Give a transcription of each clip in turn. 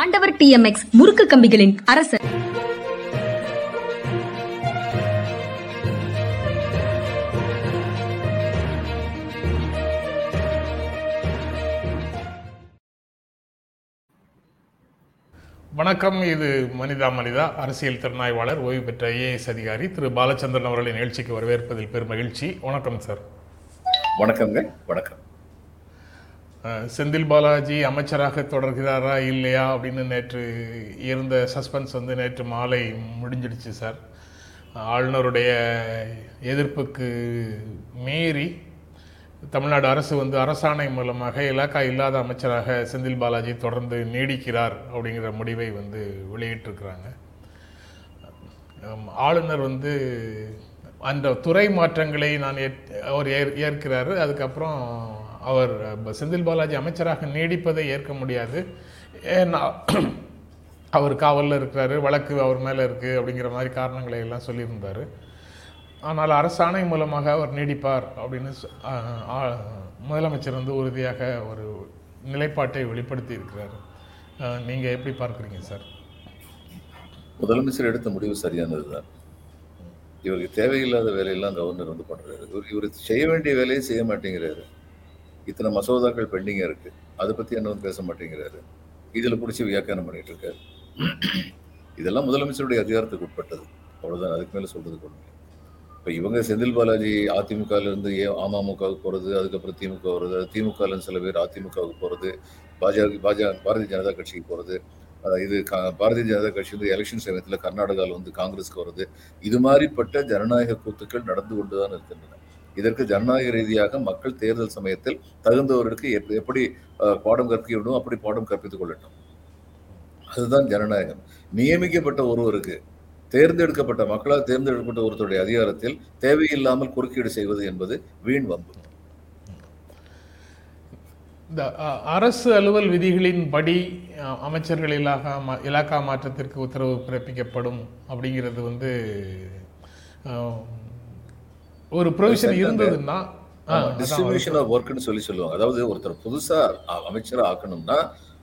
ஆண்டவர் D M X முறுக்கு கம்பிகளின் அரசர். வணக்கம் இது மனிதா மனிதா அரசியல் திறனாய்வாளர் ஓய்வு பெற்ற ஐஏஎஸ் அதிகாரி திரு பாலச்சந்திரன் அவர்களின் நிகழ்ச்சிக்கு வரவேற்பதில் பெரும் மகிழ்ச்சி. வணக்கம் சார். வணக்கங்க வணக்கம். செந்தில் பாலாஜி அமைச்சராக தொடர்கிறாரா இல்லையா அப்படின்னு நேற்று இருந்த சஸ்பென்ஸ் வந்து நேற்று மாலை முடிஞ்சிடுச்சு சார். ஆளுநருடைய எதிர்ப்புக்கு மீறி தமிழ்நாடு அரசு வந்து அரசாணை மூலமாக இலாக்கா இல்லாத அமைச்சராக செந்தில் பாலாஜி தொடர்ந்து நீடிக்கிறார் அப்படிங்கிற முடிவை வந்து வெளியிட்டிருக்கிறாங்க. ஆளுநர் வந்து அந்த துறை மாற்றங்களை நான் ஏற்- அவர் ஏற் ஏற்கிறாரு. அதுக்கப்புறம் அவர் செந்தில் பாலாஜி அமைச்சராக நீடிப்பதை ஏற்க முடியாது. அவர் காவலில் இருக்கிறாரு வழக்கு அவர் மேலே இருக்குது அப்படிங்கிற மாதிரி காரணங்களை எல்லாம் சொல்லியிருந்தார். ஆனால் அரசாணை மூலமாக அவர் நீடிப்பார் அப்படின்னு சொ- முதலமைச்சர் வந்து உறுதியாக ஒரு நிலைப்பாட்டை வெளிப்படுத்தி இருக்கிறார். நீங்கள் எப்படி பார்க்குறீங்க சார்? முதலமைச்சர் எடுத்த முடிவு சரியானது தான். இவருக்கு தேவையில்லாத வேலையெல்லாம் கவர்னர் வந்து பண்ணுறாரு இவர் இவர் செய்ய வேண்டிய வேலையை செய்ய மாட்டேங்கிறாரு. இத்தனை மசோதாக்கள் பெண்டிங்கா இருக்கு. அதை பத்தி என்ன பேச மாட்டேங்கிறாரு. இதில் பிடிச்சி வியாக்கியானம் பண்ணிட்டு இருக்காரு. இதெல்லாம் முதலமைச்சருடைய அதிகாரத்துக்கு உட்பட்டது. அவ்வளவுதான். அதுக்கு மேல சொல்றதுக்கு ஒண்ணு இப்போ இப்ப இவங்க செந்தில் பாலாஜி அதிமுகலேருந்து ஏ அமமுகவுக்கு போறது அதுக்கப்புறம் திமுக வருது திமுகலேருந்து சில பேர் அதிமுகவுக்கு போறது பாஜக பாஜக பாரதிய ஜனதா கட்சிக்கு போறது இது கா- பாரதிய ஜனதா கட்சி வந்து எலெக்ஷன் சமயத்தில் கர்நாடகாவில் வந்து காங்கிரஸ்க்கு வருது இது மாதிரிப்பட்ட ஜனநாயக கூத்துக்கள் நடந்து கொண்டு தான் இருக்கின்றன. இதற்கு ஜனநாயக ரீதியாக மக்கள் தேர்தல் சமயத்தில் தகுந்தவர்களுக்கு எப்படி பாடம் கற்க வேண்டும் அப்படி பாடம் கற்பித்துக் கொள்ளட்டும். அதுதான் ஜனநாயகம். நியமிக்கப்பட்ட ஒருவருக்கு தேர்ந்தெடுக்கப்பட்ட மக்களால் தேர்ந்தெடுக்கப்பட்ட ஒருத்தருடைய அதிகாரத்தில் தேவையில்லாமல் குறுக்கீடு செய்வது என்பது வீண் வம்பு. இந்த அரசு அலுவல் விதிகளின் படி அமைச்சர்கள் இலாகா மா- இலாக்கா மாற்றத்திற்கு உத்தரவு பிறப்பிக்கப்படும் அப்படிங்கிறது வந்து ஒரு ப்ரொவிஷன் இருந்ததுன்னா டிஸ்ட்ரிபியூஷன் ஆஃப் ஒர்க்னு சொல்லி சொல்லுவாங்க. அதாவது ஒருத்தர் புதுசா அ- அமைச்சரா ஆக்கணும்னா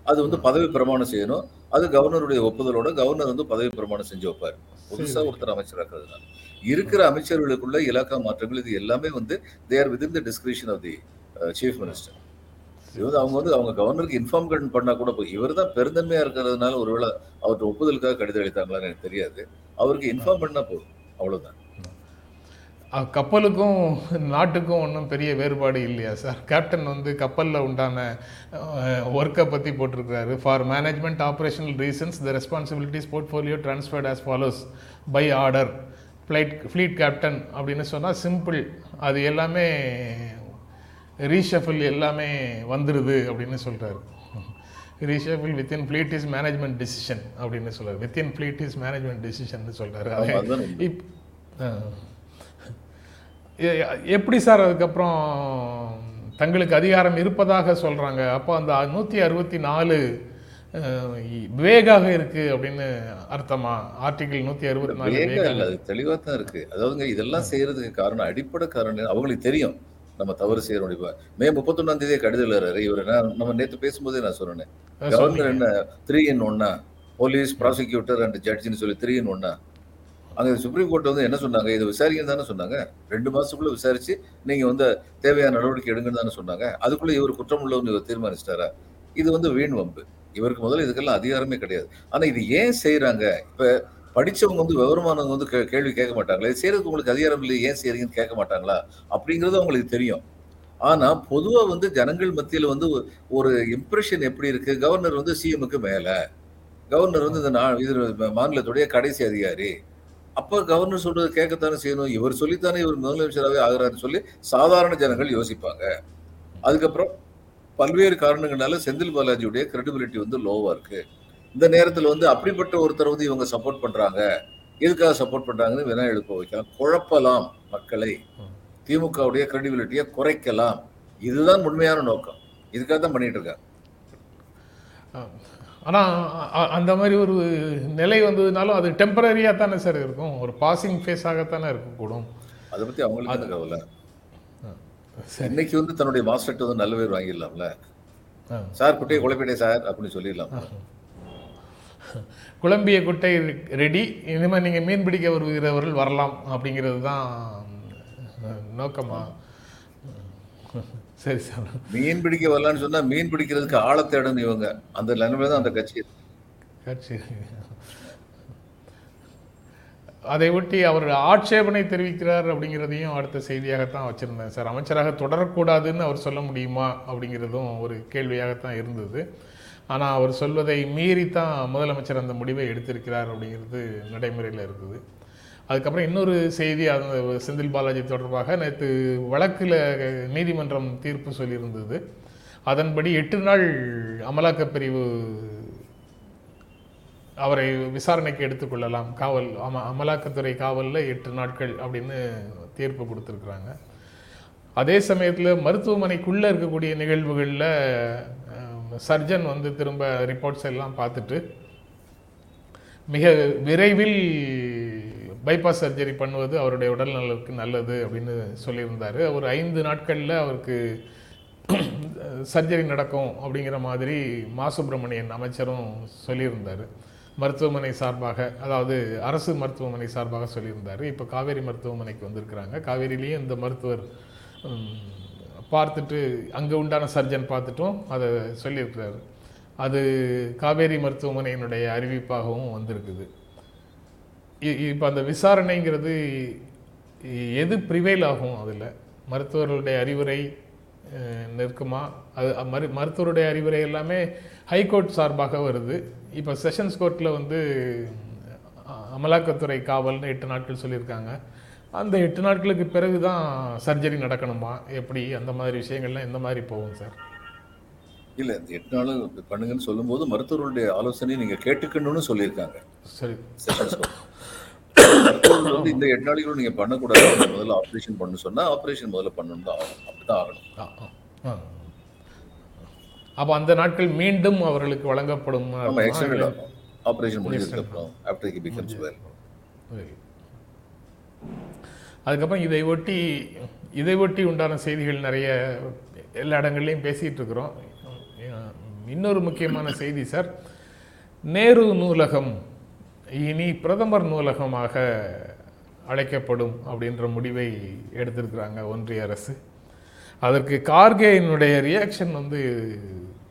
அது வந்து பதவி பிரமாணம் செய்யணும். அது கவர்னருடைய ஒப்புதலோட கவர்னர் வந்து பதவி பிரமாணம் செஞ்சு வைப்பாரு. புதுசா ஒருத்தர் அமைச்சராக்குறதுனால இருக்கிற அமைச்சர்களுக்குள்ள இலாக்கா மாற்றங்கள் இது எல்லாமே வந்து there within the description of the chief minister இது வந்து அவங்க வந்து அவங்க கவர்னருக்கு இன்ஃபார்ம் பண்ணா கூட போய் இவர் தான் பெருந்தன்மையா இருக்கிறதுனால ஒருவேளை அவர்கிட்ட ஒப்புதலுக்காக கடிதம் அளித்தாங்களான்னு எனக்கு தெரியாது. அவருக்கு இன்ஃபார்ம் பண்ணா போதும். அவ்வளவுதான். கப்பலுக்கும் நாட்டுக்கும் ஒன்றும் பெரிய வேறுபாடு இல்லையா சார்? கேப்டன் வந்து கப்பலில் உண்டான ஒர்க்கை பற்றி போட்டிருக்கிறாரு. For management operational reasons the responsibilities portfolio transferred as follows by order flight fleet captain அப்படின்னு சொன்னால் சிம்பிள் அது எல்லாமே ரீஷஃபில் எல்லாமே வந்துடுது அப்படின்னு சொல்கிறாரு reshuffle within fleet is management decision அப்படின்னு சொல்கிறார் within fleet is management decision சொல்கிறாரு உண்மை. இப் எப்படி சார் அதுக்கப்புறம் தங்களுக்கு அதிகாரம் இருப்பதாக சொல்றாங்க? அப்போ அந்த நூற்றி அறுபத்தி நாலு வேகாக இருக்கு அப்படின்னு அர்த்தமா? ஆர்டிகிள் நூற்றி அறுபத்தி நாலு தெளிவா தான் இருக்கு. அதாவதுங்க இதெல்லாம் செய்யறதுக்கு காரணம் அடிப்படை காரணம் அவங்களுக்கு தெரியும். நம்ம தவறு செய்ய முடியும் மே முப்பத்தொன்னாம் தேதியே கடிதம் இவர் நம்ம நேத்து பேசும்போதே நான் சொன்னேன். கவர்னர் என்ன த்ரீ இன் ஒன்னா போலீஸ் ப்ராசிக்யூட்டர் அண்ட் ஜட்ஜின்னு சொல்லி த்ரீ இன் ஒன்னா அங்க சுப்ரீம் கோர்ட் வந்து என்ன சொன்னாங்க? இதை விசாரிக்கன்னு தானே சொன்னாங்க. ரெண்டு மாசத்துக்குள்ள விசாரிச்சு நீங்க வந்து தேவையான நடவடிக்கை எடுங்கன்னு தானே சொன்னாங்க. அதுக்குள்ள இவர் குற்றம் உள்ளவங்க இவர் தீர்மானிச்சிட்டாரா? இது வந்து வீண் வம்பு. இவருக்கு முதல்ல இதுக்கெல்லாம் அதிகாரமே கிடையாது. ஆனா இது ஏன் செய்யறாங்க இப்ப படிச்சவங்க வந்து விவரமானவங்க வந்து கே- கேள்வி கேட்க மாட்டாங்களா. இது செய்யறதுக்கு உங்களுக்கு அதிகாரம் இல்லை ஏன் செய்யறீங்கன்னு கேட்க மாட்டாங்களா? அப்படிங்கிறது அவங்களுக்கு தெரியும். ஆனா பொதுவா வந்து ஜனங்கள் மத்தியில் வந்து ஒரு- இம்ப்ரெஷன் எப்படி இருக்கு? கவர்னர் வந்து சிஎம்முக்கு மேல. கவர்னர் வந்து இந்த நா- இது மாநிலத்துடைய கடைசி அதிகாரி. அப்ப கவர்னர் சொல்றது கேட்கத்தானே செய்யணும்? இவர் சொல்லித்தானே இவர் முதலமைச்சராகவே ஆகிறாருன்னு சொல்லி சாதாரண ஜனங்கள் யோசிப்பாங்க. அதுக்கப்புறம் பல்வேறு காரணங்களால செந்தில் பாலாஜியுடைய கிரெடிபிலிட்டி வந்து லோவா இருக்கு. இந்த நேரத்தில் வந்து அப்படிப்பட்ட ஒருத்தர் வந்து இவங்க சப்போர்ட் பண்றாங்க. எதுக்காக சப்போர்ட் பண்றாங்கன்னு வினா எழுப்ப வைக்கலாம். குழப்பலாம் மக்களை. திமுகவுடைய கிரெடிபிலிட்டியை குறைக்கலாம். இதுதான் உண்மையான நோக்கம். இதுக்காக தான் பண்ணிட்டு இருக்காங்க. ஆனால் அந்த மாதிரி ஒரு நிலை வந்ததுனாலும் அது டெம்பரரியாக தானே சார் இருக்கும். ஒரு பாசிங் ஃபேஸாகத்தானே இருக்கக்கூடும். அதை பத்தி அவங்களுக்கு என்ன கவலை? இன்னைக்கு வந்து தன்னுடைய மாஸ்டர்கிட்ட வந்து நல்ல பேர் வாங்கிடலாம்ல? ஆ. சார் குட்டையை குழப்பிட்டே சார் அப்படின்னு சொல்லிடலாம். குழம்பிய குட்டை ரெடி. இனிமேல் நீங்கள் மீன் பிடிக்க வருகிறவர்கள் வரலாம் அப்படிங்கிறது தான் நோக்கமா? சரி சார். மீன் பிடிக்க வரலான்னு சொன்னா மீன் பிடிக்கிறதுக்கு ஆழ தேடணும் இவங்க. அந்த நிலைமையில தான் அந்த கட்சி. கட்சி. அதை ஒட்டி அவர் ஆட்சேபனை தெரிவிக்கிறார் அப்படிங்கிறதையும் அடுத்த செய்தியாகத்தான் வச்சுருந்தேன் சார். அமைச்சராக தொடரக்கூடாதுன்னு அவர் சொல்ல முடியுமா அப்படிங்கிறதும் ஒரு கேள்வியாகத்தான் இருந்தது. ஆனால் அவர் சொல்வதை மீறித்தான் முதலமைச்சர் அந்த முடிவை எடுத்திருக்கிறார் அப்படிங்கிறது நடைமுறையில் இருக்குது. அதுக்கப்புறம் இன்னொரு செய்தி அந்த செந்தில் பாலாஜி தொடர்பாக நேற்று வழக்கில் நீதிமன்றம் தீர்ப்பு சொல்லியிருந்தது. அதன்படி எட்டு நாள் அமலாக்கப் பிரிவு அவரை விசாரணைக்கு எடுத்துக்கொள்ளலாம் காவல் அம அமலாக்கத்துறை காவலில் எட்டு நாட்கள் அப்படின்னு தீர்ப்பு கொடுத்துருக்குறாங்க. அதே சமயத்தில் மருத்துவமனைக்குள்ளே இருக்கக்கூடிய நிகழ்வுகளில் சர்ஜன் வந்து திரும்ப ரிப்போர்ட்ஸ் எல்லாம் பார்த்துட்டு மிக விரைவில் பைபாஸ் சர்ஜரி பண்ணுவது அவருடைய உடல் நலனுக்கு நல்லது அப்படின்னு சொல்லியிருந்தார். ஒரு ஐந்து நாட்களில் அவருக்கு சர்ஜரி நடக்கும் அப்படிங்கிற மாதிரி மா சுப்பிரமணியன் அமைச்சரும் சொல்லியிருந்தார். மருத்துவமனை சார்பாக அதாவது அரசு மருத்துவமனை சார்பாக சொல்லியிருந்தார். இப்போ காவேரி மருத்துவமனைக்கு வந்திருக்கிறாங்க. காவேரியிலேயும் இந்த மருத்துவர் பார்த்துட்டு அங்கே உண்டான சர்ஜன் பார்த்துட்டும் அதை சொல்லியிருக்கிறாரு. அது காவேரி மருத்துவமனையினுடைய அறிவிப்பாகவும் வந்திருக்குது. இப்போ அந்த விசாரணைங்கிறது எது ப்ரிவைல் ஆகும் அதில்? மருத்துவர்களுடைய அறிவுரை நிற்குமா? அது மரு மருத்துவருடைய அறிவுரை எல்லாமே ஹைகோர்ட் சார்பாக வருது. இப்போ செஷன்ஸ் கோர்ட்டில் வந்து அமலாக்கத்துறை காவல்னு எட்டு நாட்கள் சொல்லியிருக்காங்க. அந்த எட்டு நாட்களுக்கு பிறகு தான் சர்ஜரி நடக்கணுமா? எப்படி? அந்த மாதிரி விஷயங்கள்லாம் எந்த மாதிரி போகும் சார் இல்ல இந்த எட்டு நாளும் பண்ணுங்கன்னு சொல்லும்போது மருத்துவர்களுடைய ஆலோசனையை நீங்க கேட்டுக்கணும்னு சொல்லியிருக்காங்க. சரி. செஷன்ஸ் மருத்துவர்கள் வந்து இந்த எட்டு நாளைக்குள்ள நீங்க பண்ணக்கூடாது முதல்ல ஆபரேஷன் பண்ணு சொன்னா ஆபரேஷன் முதல்ல பண்ணணும் தான் ஆகணும். அப்படிதான் ஆகணும். அப்போ அந்த நாட்கள் மீண்டும் அவர்களுக்கு வழங்கப்படும் ஆபரேஷன் முடிஞ்சதுக்கு அப்புறம் ஆஃப்டர் ஹி பிகம்ஸ் வெல். அதுக்கப்புறம் இதை ஒட்டி இதை ஒட்டி உண்டான செய்திகள் நிறைய எல்லா இடங்கள்லையும் பேசிகிட்டு இருக்கிறோம். இன்னொரு முக்கியமான செய்தி சார். நேரு நூலகம் இனி பிரதமர் நூலகமாக அழைக்கப்படும் அப்படின்ற முடிவை எடுத்திருக்கிறாங்க ஒன்றிய அரசு. அதற்கு கார்கேயினுடைய ரியாக்ஷன் வந்து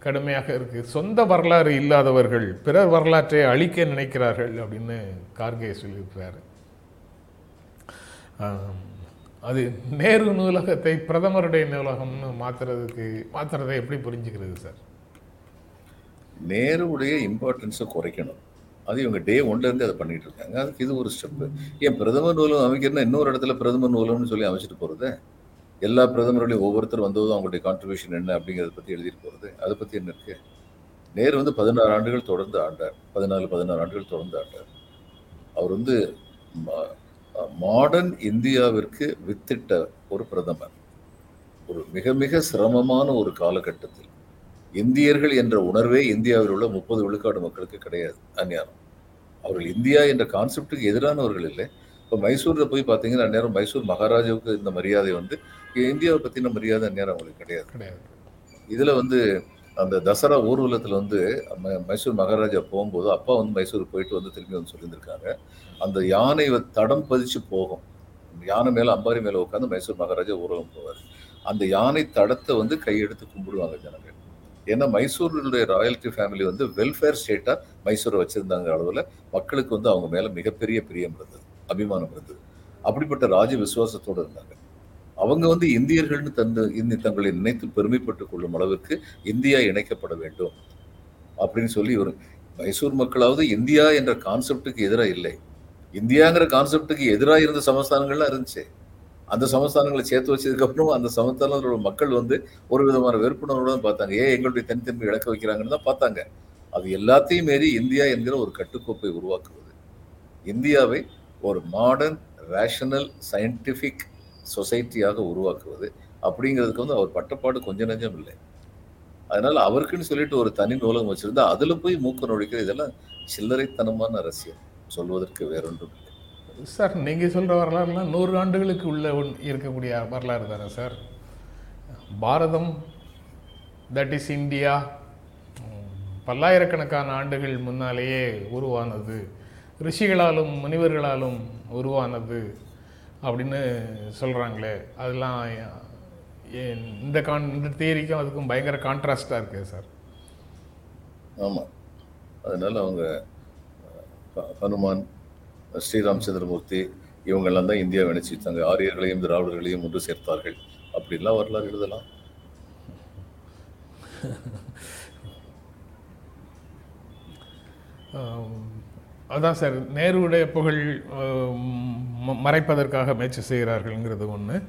கடுமையாக இருக்குது சொந்த வரலாறு இல்லாதவர்கள் பிறர் வரலாற்றை அழிக்க நினைக்கிறார்கள் அப்படின்னு கார்கே சொல்லியிருக்கிறாரு. அது நேரு நூலகத்தை பிரதமருடைய நூலகம்னு மாற்றுறதுக்கு மாற்றுறதை எப்படி புரிஞ்சுக்கிறது சார்? நேருடைய இம்பார்ட்டன்ஸை குறைக்கணும். அது இவங்க டே ஒன்லேருந்தே அதை பண்ணிகிட்டு இருக்காங்க. அதுக்கு இது ஒரு ஸ்டெப்பு ஏன் பிரதமர் நூலகம் அமைக்கிறதுனா இன்னொரு இடத்துல பிரதமர் நூலகம்னு சொல்லி அமைச்சிட்டு போகிறது எல்லா பிரதமர்களையும் ஒவ்வொருத்தர் வந்ததும் அவங்களுடைய கான்ட்ரிபியூஷன் என்ன அப்படிங்கிறத பற்றி எழுதிட்டு போகிறது அதை பற்றி என்ன இருக்கு? நேரு வந்து பதினாறு ஆண்டுகள் தொடர்ந்து ஆண்டார். பதினாலு பதினாறு ஆண்டுகள் தொடர்ந்து ஆண்டார். அவர் வந்து மாடர்ன் இந்தியாவிற்கு வித்திட்ட ஒரு பிரதமர். ஒரு மிக மிக சிரமமான ஒரு காலகட்டத்தில். இந்தியர்கள் என்ற உணர்வே இந்தியாவில் உள்ள முப்பது விழுக்காடு மக்களுக்கு கிடையாது அந்நியாரம் அவர்கள் இந்தியா என்ற கான்செப்டுக்கு எதிரானவர்கள் இல்லை. இப்போ மைசூரில் போய் பார்த்தீங்கன்னா அந்நேரம் மைசூர் மகாராஜாவுக்கு இந்த மரியாதை வந்து இந்தியாவை பற்றின மரியாதை அந்நேரம் அவங்களுக்கு கிடையாது. கிடையாது. இதில் வந்து அந்த தசரா ஊர்வலத்தில் வந்து மைசூர் மகாராஜா போகும்போது அப்பா வந்து மைசூருக்கு போயிட்டு வந்து திரும்பி வந்து சொல்லியிருந்திருக்காங்க. அந்த யானை தடம் பதிச்சு போகும். யானை மேலே அம்பாரி மேலே உட்காந்து மைசூர் மகாராஜா ஊர்வலம் போவார். அந்த யானை தடத்தை வந்து கையெடுத்து கும்பிடுவாங்க ஜனங்கள். ஏன்னா மைசூருடைய ராயல்டி ஃபேமிலி வந்து வெல்ஃபேர் ஸ்டேட்டாக மைசூரை வச்சிருந்தாங்க அளவில் மக்களுக்கு வந்து அவங்க மேலே மிகப்பெரிய பிரியம் இருந்தது அபிமானம் இருந்தது. அப்படிப்பட்ட ராஜ விசுவாசத்தோடு இருந்தாங்க. அவங்க வந்து இந்தியர்கள்னு தந்து இந்த தங்களை நினைத்து பெருமைப்பட்டுக் கொள்ளும் அளவிற்கு இந்தியா இணைக்கப்பட வேண்டும் அப்படின்னு சொல்லி ஒரு மைசூர் மக்களாவது இந்தியா என்ற கான்செப்டுக்கு எதிராக இல்லை. இந்தியாங்கிற கான்செப்டுக்கு எதிராக இருந்த சமஸ்தானங்கள்லாம் இருந்துச்சு. அந்த சமஸ்தானங்களை சேர்த்து வச்சதுக்கப்புறம் அந்த சமஸ்தானங்களோட மக்கள் வந்து ஒரு விதமான வெறுப்புணர்வுடன் பார்த்தாங்க. ஏன் எங்களுடைய தனித்தன்மை இழக்க வைக்கிறாங்கன்னு தான் பார்த்தாங்க. அது எல்லாத்தையும் மீறி இந்தியா என்கிற ஒரு கட்டுக்கோப்பை உருவாக்குவது. இந்தியாவை ஒரு மாடர்ன் ரேஷனல் சயின்டிஃபிக் சொசைட்டியாக உருவாக்குவது அப்படிங்கிறதுக்கு வந்து அவர் பட்டப்பாடு கொஞ்சம் நஞ்சம் இல்லை. அதனால் அவருக்குன்னு சொல்லிட்டு ஒரு தனி நூலகம் வச்சுருந்தா அதில் போய் மூக்க நுழைக்கிற இதெல்லாம் சில்லறைத்தனமான ரசியம் சொல்வதற்கு வேறொன்றும் இல்லை சார் நீங்கள் சொல்கிற வரலாறுலாம் நூறு ஆண்டுகளுக்கு உள்ள ஒன்- இருக்கக்கூடிய வரலாறு தானே sir? Bharatam that is India பல்லாயிரக்கணக்கான ஆண்டுகள் முன்னாலேயே உருவானது. ரிஷிகளாலும் முனிவர்களாலும் உருவானது அப்படின்னு சொல்கிறாங்களே அதெல்லாம் இந்த கான் இந்த தியரிக்கும் அதுக்கும் பயங்கர கான்ட்ராஸ்டாக இருக்குது சார். ஆமாம் அதனால் அவங்க ஹனுமான் ஸ்ரீராம் சந்திரமூர்த்தி இவங்கெல்லாம் தான் இந்தியாவை நினைச்சிட்டாங்க ஆரியர்களையும் திராவிடர்களையும் ஒன்று சேர்த்தார்கள். அப்படிலாம் வரலாறு எழுதலாம். அதான் சார் நேருடைய புகழ் ம- மறைப்பதற்காக முயற்சி செய்கிறார்கள்ங்கிறது ஒன்று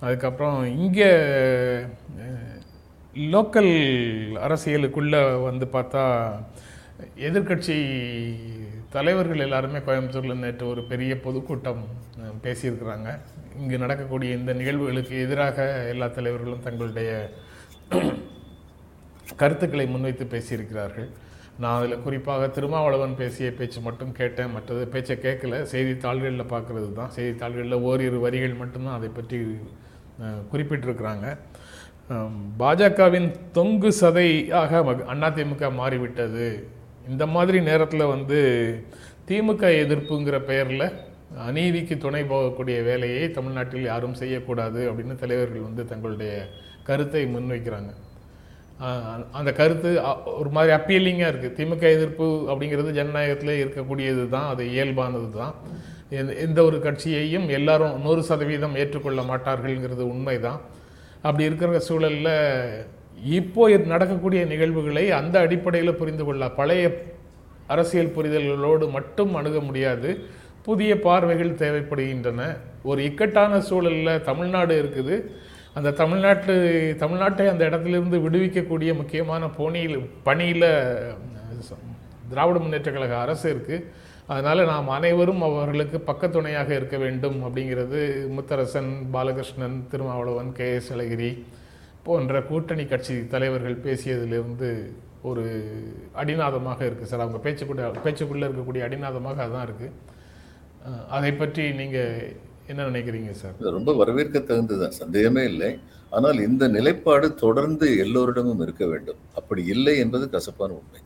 அதுக்கப்புறம் இங்கே லோக்கல் அரசியலுக்குள்ளே வந்து பார்த்தா எதிர்க்கட்சி தலைவர்கள் எல்லாருமே கோயம்புத்தூரில் நேற்று ஒரு பெரிய பொதுக்கூட்டம் பேசியிருக்கிறாங்க. இங்கு நடக்கக்கூடிய இந்த நிகழ்வுகளுக்கு எதிராக எல்லா தலைவர்களும் தங்களுடைய கருத்துக்களை முன்வைத்து பேசியிருக்கிறார்கள். நான் அதில் குறிப்பாக திருமாவளவன் பேசிய பேச்சு மட்டும் கேட்டேன். மற்றது பேச்சை கேட்கல. செய்தித்தாள்களில் பார்க்குறது தான். செய்தித்தாள்களில் ஓரிரு வரிகள் மட்டும்தான் அதை பற்றி குறிப்பிட்டிருக்கிறாங்க. பாஜகவின் தொங்கு சதையாக அதிமுக மாறிவிட்டது. இந்த மாதிரி நேரத்தில் வந்து திமுக எதிர்ப்புங்கிற பெயரில் அநீதிக்கு துணை போகக்கூடிய வேலையை தமிழ்நாட்டில் யாரும் செய்யக்கூடாது அப்படின்னு தலைவர்கள் வந்து தங்களுடைய கருத்தை முன்வைக்கிறாங்க. அந்த கருத்து அ- ஒரு மாதிரி அப்பீலிங்காக இருக்குது திமுக எதிர்ப்பு அப்படிங்கிறது ஜனநாயகத்தில் இருக்கக்கூடியது தான் அது இயல்பானது தான். எந்த- எந்த ஒரு கட்சியையும் எல்லாரும் நூறு சதவீதம் ஏற்றுக்கொள்ள மாட்டார்கள்ங்கிறது உண்மை தான் அப்படி இருக்கிற சூழலில் இப்போ நடக்கக்கூடிய நிகழ்வுகளை அந்த அடிப்படையில் புரிந்து கொள்ள பழைய அரசியல் புரிதல்களோடு மட்டும் அணுக முடியாது. புதிய பார்வைகள் தேவைப்படுகின்றன. ஒரு இக்கட்டான சூழலில் தமிழ்நாடு இருக்குது. அந்த தமிழ்நாட்டு தமிழ்நாட்டை அந்த இடத்திலிருந்து விடுவிக்கக்கூடிய முக்கியமான போனியில் பணியில் திராவிட முன்னேற்ற கழக அரசு இருக்குது அதனால் நாம் அனைவரும் அவர்களுக்கு பக்கத்துணையாக இருக்க வேண்டும் அப்படிங்கிறது முத்தரசன் பாலகிருஷ்ணன் திருமாவளவன் கே எஸ் அழகிரி போன்ற கூட்டணி கட்சி தலைவர்கள் பேசியதிலிருந்து ஒரு அடிநாதமாக இருக்குது சார். அவங்க பேச்சுக்குள்ள பேச்சுக்குள்ளே இருக்கக்கூடிய அடிநாதமாக அதுதான் இருக்குது அதை பற்றி நீங்கள் என்ன நினைக்கிறீங்க சார்? ரொம்ப வரவேற்க தகுந்ததுதான் சந்தேகமே இல்லை. ஆனால் இந்த நிலைப்பாடு தொடர்ந்து எல்லோரிடமும் இருக்க வேண்டும். அப்படி இல்லை என்பது கசப்பான உண்மை.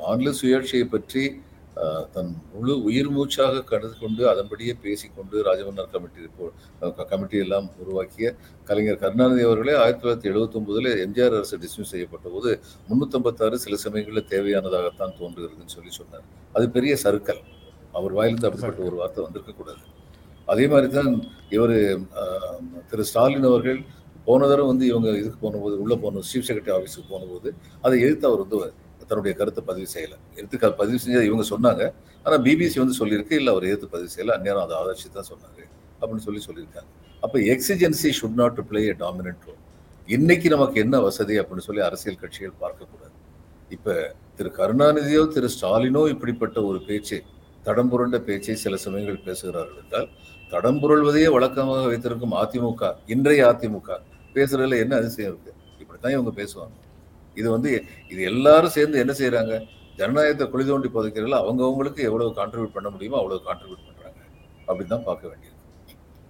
மாநில சுயாட்சியை பற்றி தன் முழு உயிர் மூச்சாக கருது கொண்டு அதன்படியே பேசிக்கொண்டு ராஜமன்னார் கமிட்டி ரிப்போர்ட் கமிட்டி எல்லாம் உருவாக்கிய கலைஞர் கருணாநிதி அவர்களே ஆயிரத்தி தொள்ளாயிரத்தி எழுபத்தி ஒன்பதுல எம்ஜிஆர் அரசு டிஸ்மிஸ் செய்யப்பட்ட போது முன்னூத்தம்பத்தாறு சில சமயங்களில் தேவையானதாகத்தான் தோன்றுகிறதுன்னு சொல்லி சொன்னார். அது பெரிய சறுக்கல். அவர் வாயிலிருந்து அப்படிப்பட்ட ஒரு வார்த்தை வந்திருக்க கூடாது. அதே மாதிரி தான் இவர் திரு ஸ்டாலின் அவர்கள் போன தடவை வந்து இவங்க இதுக்கு போனபோது உள்ள போன சீஃப் செக்ரட்டரி ஆஃபீஸுக்கு போனபோது அதை எதிர்த்து அவர் வந்து தன்னுடைய கருத்தை பதிவு செய்யலை. எடுத்துக்கால் பதிவு செஞ்சதை இவங்க சொன்னாங்க. ஆனால் பிபிசி வந்து சொல்லியிருக்கு இல்லை அவர் எதிர்த்து பதிவு செய்யலை. அந்நேரம் அதை ஆதரிச்சு தான் சொன்னாங்க அப்படின்னு சொல்லி சொல்லியிருக்காங்க. அப்போ exigency should not play a dominant role இன்னைக்கு நமக்கு என்ன வசதி அப்படின்னு சொல்லி அரசியல் கட்சிகள் பார்க்கக்கூடாது. இப்ப திரு கருணாநிதியோ திரு ஸ்டாலினோ இப்படிப்பட்ட ஒரு பேச்சு தடம்புரண்ட பேச்சை சில சமயங்கள் பேசுகிறார்கள் என்றால் தடம்புரள்வதையே வழக்கமாக வைத்திருக்கும் அதிமுக இன்றைய அதிமுக பேசுறதுல என்ன அதிசயம் இருக்கு? இப்படித்தான் இவங்க பேசுவாங்க. இது வந்து இது எல்லாரும் சேர்ந்து என்ன செய்யறாங்க ஜனநாயகத்தை குழி தோண்டி புதைக்கிறதுல அவங்கவுங்களுக்கு எவ்வளவு கான்ட்ரிபியூட் பண்ண முடியுமோ அவ்வளவு கான்ட்ரிபியூட் பண்றாங்க. அப்படின்னு பார்க்க வேண்டியது.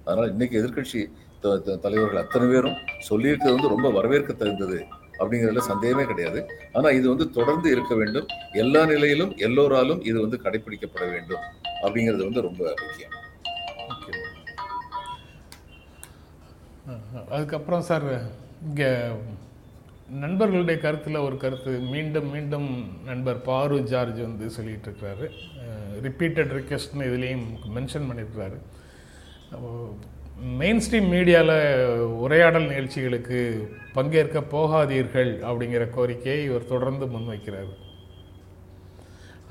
அதனால இன்னைக்கு எதிர்க்கட்சி த- த- தலைவர்கள் அத்தனை பேரும் சொல்லியிருக்கிறது வந்து ரொம்ப வரவேற்க தகுந்தது அப்படிங்கிறதுல சந்தேகமே கிடையாது. ஆனால் இது வந்து தொடர்ந்து இருக்க வேண்டும். எல்லா நிலையிலும் எல்லோராலும் இது வந்து கடைபிடிக்கப்பட வேண்டும் அப்படிங்கிறது வந்து ரொம்ப முக்கியம். அதுக்கப்புறம் சார் இங்கே நண்பர்களுடைய கருத்தில் ஒரு கருத்து. மீண்டும் மீண்டும் நண்பர் பாரு ஜார்ஜ் வந்து சொல்லிகிட்டு இருக்கிறாரு ரிப்பீட்டட் ரிக்வெஸ்ட்னு இதுலேயும் மென்ஷன் பண்ணியிருக்கிறாரு மெயின் ஸ்ட்ரீம் மீடியாவில் உரையாடல் நிகழ்ச்சிகளுக்கு பங்கேற்க போகாதீர்கள் அப்படிங்கிற கோரிக்கையை இவர் தொடர்ந்து முன்வைக்கிறார்.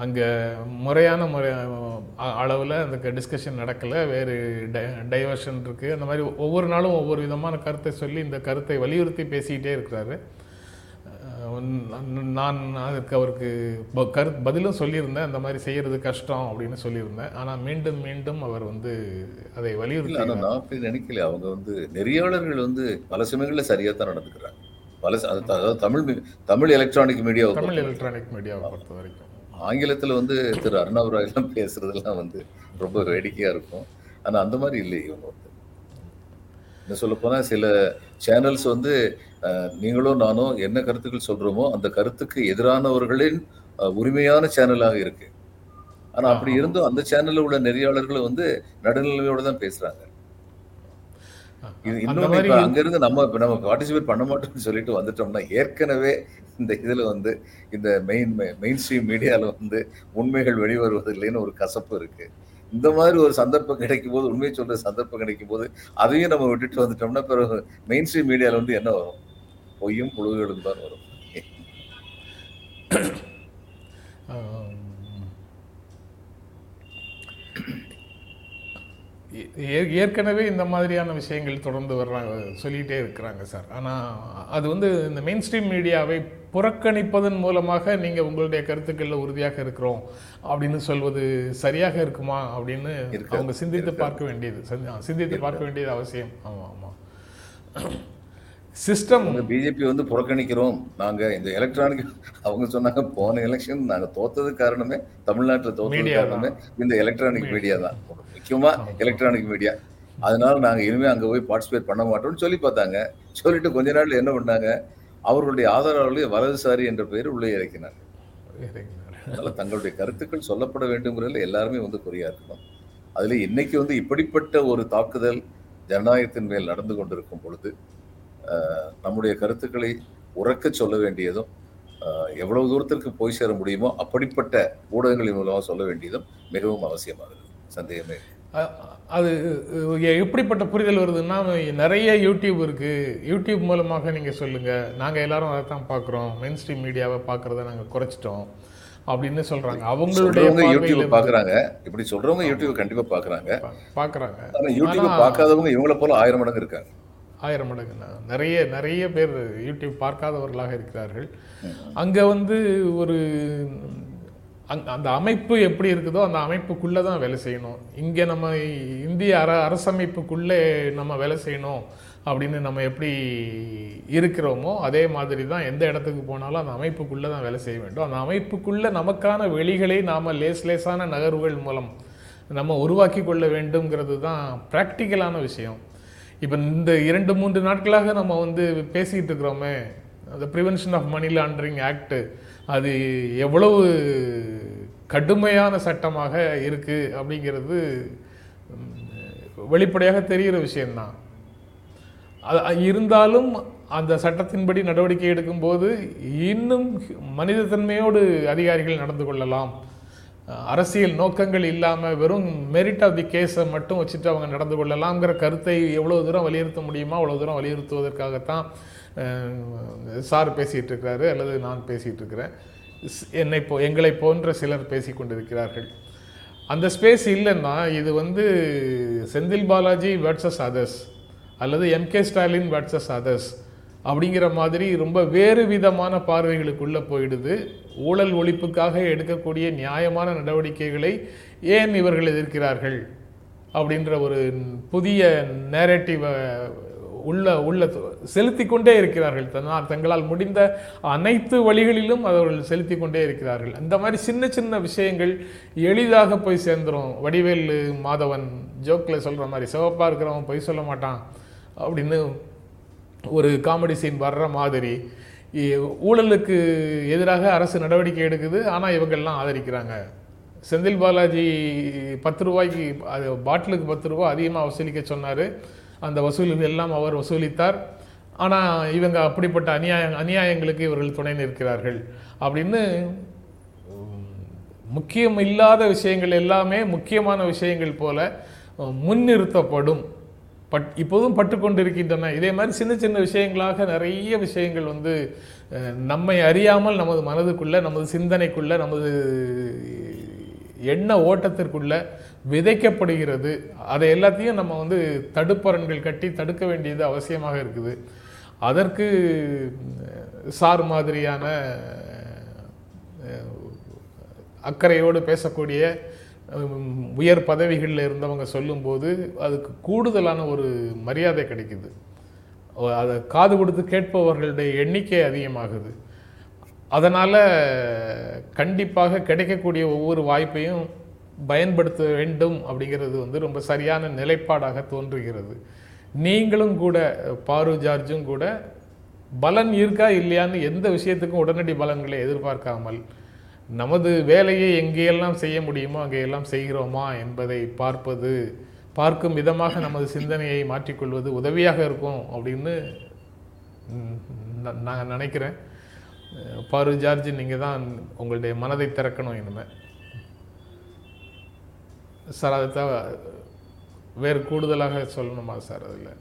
அங்கே முறையான முறை அளவில் அந்த டிஸ்கஷன் நடக்கலை. வேறு டை டைவர்ஷன் இருக்குது அந்த மாதிரி ஒவ்வொரு நாளும் ஒவ்வொரு விதமான கருத்தை சொல்லி இந்த கருத்தை வலியுறுத்தி பேசிக்கிட்டே இருக்கிறாரு. நான் அதுக்கு அவருக்கு கரு பதிலும் சொல்லியிருந்தேன் அந்த மாதிரி செய்கிறது கஷ்டம் அப்படின்னு சொல்லியிருந்தேன். ஆனால் மீண்டும் மீண்டும் அவர் வந்து அதை வலியுறுத்தி ஆனா நான் அப்படி நினைக்கல. அவங்க வந்து நெறியாளர்கள் வந்து பல சமயங்கள்ல சரியா தான் நடந்துக்கிறாங்க. பல அதாவது தமிழ் தமிழ் எலக்ட்ரானிக் மீடியாவை தமிழ். எலக்ட்ரானிக் மீடியாவை பொறுத்த வரைக்கும். ஆங்கிலத்துல வந்து திரு அருணாபுரா எல்லாம் பேசுறதெல்லாம் வந்து ரொம்ப வேடிக்கையா இருக்கும். ஆனா அந்த மாதிரி இல்லை இவங்க வந்து. இன்னும் சொல்லப் போனா சில சேனல்ஸ் வந்து நீங்களும் நானும் என்ன கருத்துக்கள் சொல்றோமோ அந்த கருத்துக்கு எதிரானவர்களின் உரிமையான சேனலாக இருக்கு. ஆனா அப்படி. இருந்தும் அந்த சேனல்ல உள்ள நெறியாளர்களும் வந்து நடுநிலைமையோட தான் பேசுறாங்க. இது மாதிரி இப்ப அங்க இருந்து நம்ம இப்ப நம்ம பார்ட்டிசிபேட் பண்ண மாட்டோம்னு சொல்லிட்டு வந்துட்டோம்னா ஏற்கனவே இந்த இதுல வந்து இந்த மெயின் மெயின் ஸ்ட்ரீம் மீடியால வந்து உண்மைகள் வெளிவருவதில்லைன்னு ஒரு கசப்பு இருக்கு. இந்த மாதிரி ஒரு சந்தர்ப்பம் கிடைக்கும் போது உண்மையை சொல்ற சந்தர்ப்பம் கிடைக்கும் போது அதையும் நம்ம விட்டுட்டு வந்துட்டோம்னா பிறகு மெயின் ஸ்ட்ரீம் மீடியால வந்து என்ன வரும்? பொய்யும் புழுகுகளும் தான் வரும் ஆம். ஏ- ஏ- ஏற்கனவே இந்த மாதிரியான விஷயங்கள் தொடர்ந்து வர்றாங்க சொல்லிகிட்டே இருக்கிறாங்க சார். ஆனால் அது வந்து இந்த மெயின் ஸ்ட்ரீம் மீடியாவை புறக்கணிப்பதன் மூலமாக நீங்கள் உங்களுடைய கருத்துக்களில் உறுதியாக இருக்கிறோம் அப்படின்னு சொல்வது சரியாக இருக்குமா அப்படின்னு. அவங்க சிந்தித்து. பார்க்க வேண்டியது. சந்தி- சிந்தித்து பார்க்க வேண்டியது அவசியம். ஆமாம் ஆமாம் சிஸ்டம் பிஜேபி வந்து புறக்கணிக்கிறோம். நாங்க இந்த எலக்ட்ரானிக் அவங்க சொன்னாங்க போன எலெக்ஷன் நாங்க தோத்தது காரணமே தமிழ்நாட்டுல தோத்தது காரணமே இந்த எலக்ட்ரானிக் மீடியா தான். முக்கியமா எலக்ட்ரானிக் மீடியா அதனால நாங்க இனிமே அங்க போய் பார்ட்டிசிபேட் பண்ண மாட்டோம்னு சொல்லி பார்த்தாங்க. சொல்லிட்டு கொஞ்ச நாள்ல என்ன பண்ணாங்க? அவர்களுடைய ஆதரவாளர்களை வலதுசாரி என்ற பெயர் உள்ளே இறக்கினார் அதனால தங்களுடைய கருத்துக்கள் சொல்லப்பட வேண்டும்ங்கிறதுல எல்லாருமே வந்து குறியா இருக்கணும். அதுல இன்னைக்கு வந்து இப்படிப்பட்ட ஒரு தாக்குதல் ஜனநாயகத்தின் மேல் நடந்து கொண்டிருக்கும் பொழுது நம்முடைய கருத்துக்களை உறக்க சொல்ல வேண்டியதும் எவ்வளவு தூரத்திற்கு போய் சேர முடியுமோ அப்படிப்பட்ட ஊடகங்களின் மூலமாக சொல்ல வேண்டியதும் மிகவும் அவசியமாகிறது சந்தேகமே அது எப்படிப்பட்ட புரிதல் வருதுன்னா நிறைய யூடியூப் இருக்கு. யூடியூப் மூலமாக நீங்க சொல்லுங்க. நாங்க எல்லாரும் அதை தான் பார்க்குறோம் மெயின் ஸ்ட்ரீம் மீடியாவை பார்க்கறத நாங்க குறைச்சிட்டோம். அப்படின்னு சொல்றாங்க. அவங்களுடைய யூடியூப் பாக்குறாங்க இப்படி சொல்றவங்க யூடியூப் கண்டிப்பா பாக்குறாங்க பா- பார்க்கறாங்க. ஆனா யூடியூப் பார்க்காதவங்க இவங்கள போல ஆயிரம் மடங்கு இருக்காங்க. ஆயிரம் மடங்கு நிறைய நிறைய பேர் யூடியூப் பார்க்காதவர்களாக இருக்கிறார்கள். அங்க வந்து ஒரு அங் அந்த அமைப்பு எப்படி இருக்குதோ அந்த அமைப்புக்குள்ளே தான் வேலை செய்யணும். இங்கே நம்ம இந்திய அர அரசமைப்புக்குள்ளே நம்ம வேலை செய்யணும் அப்படின்னு நம்ம எப்படி இருக்கிறோமோ அதே மாதிரி தான் எந்த இடத்துக்கு போனாலும் அந்த அமைப்புக்குள்ளே தான் வேலை செய்ய வேண்டும். அந்த அமைப்புக்குள்ளே நமக்கான வெளிகளை நாம் லேஸ் லேசான நகர்வுகள் மூலம் நம்ம உருவாக்கி கொள்ள வேண்டுங்கிறது தான் ப்ராக்டிக்கலான விஷயம். இப்போ இந்த இரண்டு மூன்று நாட்களாக நம்ம வந்து பேசிக்கிட்டு இருக்கிறோமே அந்த prevention of money laundering act அது எவ்வளவு கடுமையான சட்டமாக இருக்குது அப்படிங்கிறது வெளிப்படையாக தெரிகிற விஷயந்தான் அது இருந்தாலும் அந்த சட்டத்தின்படி நடவடிக்கை எடுக்கும்போது இன்னும் மனிதத்தன்மையோடு அதிகாரிகள் நடந்து கொள்ளலாம். அரசியல் நோக்கங்கள் இல்லாமல் வெறும் மெரிட் ஆஃப் தி கேஸை மட்டும் வச்சுட்டு அவங்க நடந்து கொள்ளலாம்ங்கிற கருத்தை எவ்வளோ தூரம் வலியுறுத்த முடியுமோ அவ்வளோ தூரம் வலியுறுத்துவதற்காகத்தான் சார் பேசிகிட்டு இருக்கிறாரு அல்லது நான் பேசிகிட்டு இருக்கிறேன். என்னை போ எங்களை போன்ற சிலர் பேசி கொண்டிருக்கிறார்கள். அந்த ஸ்பேஸ் இல்லைன்னா இது வந்து செந்தில் பாலாஜி வர்சஸ் அதர்ஸ் அல்லது எம்கே ஸ்டாலின் வர்சஸ் அதர்ஸ் அப்படிங்கிற மாதிரி ரொம்ப வேறு விதமான பார்வைகளுக்குள்ளே போயிடுது. ஊழல் ஒழிப்புக்காக எடுக்கக்கூடிய நியாயமான நடவடிக்கைகளை ஏன் இவர்கள் எதிர்க்கிறார்கள் அப்படின்ற ஒரு புதிய நேரட்டிவை உள்ள உள்ள செலுத்தி கொண்டே இருக்கிறார்கள். தன்னால் தங்களால் முடிந்த அனைத்து வழிகளிலும் அவர்கள் செலுத்தி கொண்டே இருக்கிறார்கள். அந்த மாதிரி சின்ன சின்ன விஷயங்கள் எளிதாக போய் சேர்ந்துரும். வடிவேலு மாதவன் ஜோக்கில் சொல்கிற மாதிரி சிவப்பாக இருக்கிறவன் பொய் சொல்ல மாட்டான் அப்படின்னு ஒரு காமெடி சீன் வர்ற மாதிரி ஊழலுக்கு எதிராக அரசு நடவடிக்கை எடுக்குது. ஆனால் இவங்கெல்லாம் ஆதரிக்கிறாங்க. செந்தில் பாலாஜி பத்து ரூபாய்க்கு அது பாட்டிலுக்கு பத்து ரூபா அதிகமாக வசூலிக்க சொன்னார். அந்த வசூல் எல்லாம் அவர் வசூலித்தார். ஆனால் இவங்க அப்படிப்பட்ட அநியாய அநியாயங்களுக்கு இவர்கள் துணை நிற்கிறார்கள். அப்படின்னு முக்கியம் இல்லாத விஷயங்கள் எல்லாமே முக்கியமான விஷயங்கள் போல முன்னிறுத்தப்படும். பட் இப்போதும் பட்டுக்கொண்டிருக்கின்றன. இதே மாதிரி சின்ன சின்ன விஷயங்களாக நிறைய விஷயங்கள் வந்து நம்மை அறியாமல் நமது மனதுக்குள்ளே நமது சிந்தனைக்குள்ளே நமது எண்ண ஓட்டத்திற்குள்ள விதைக்கப்படுகிறது. அதை எல்லாத்தையும் நம்ம வந்து தடுப்பரன்கள் கட்டி தடுக்க வேண்டியது அவசியமாக இருக்குது. அதற்கு சார் மாதிரியான அக்கறையோடு பேசக்கூடிய உயர் பதவிகளில் இருந்தவங்க சொல்லும்போது அதுக்கு கூடுதலான ஒரு மரியாதை கிடைக்குது. அதை காது கொடுத்து கேட்பவர்களுடைய எண்ணிக்கை அதிகமாகுது. அதனால் கண்டிப்பாக கிடைக்கக்கூடிய ஒவ்வொரு வாய்ப்பையும் பயன்படுத்த வேண்டும் அப்படிங்கிறது வந்து ரொம்ப சரியான நிலைப்பாடாக தோன்றுகிறது. நீங்களும் கூட பாரு ஜார்ஜும் கூட பலன் இருக்கா இல்லையான்னு எந்த விஷயத்துக்கும் உடனடி பலன்களை எதிர்பார்க்காமல் நமது வேலையை எங்கேயெல்லாம் செய்ய முடியுமோ அங்கேயெல்லாம் செய்கிறோமா என்பதை பார்ப்பது பார்க்கும் விதமாக நமது சிந்தனையை மாற்றிக்கொள்வது உதவியாக இருக்கும் அப்படின்னு நான் நினைக்கிறேன். பாரு ஜார்ஜ் நீங்கள் தான் உங்களுடைய மனதை திறக்கணும் இனிமேல் சார் அதை தவிர வேறு கூடுதலாக சொல்லணுமா சார் அதில்?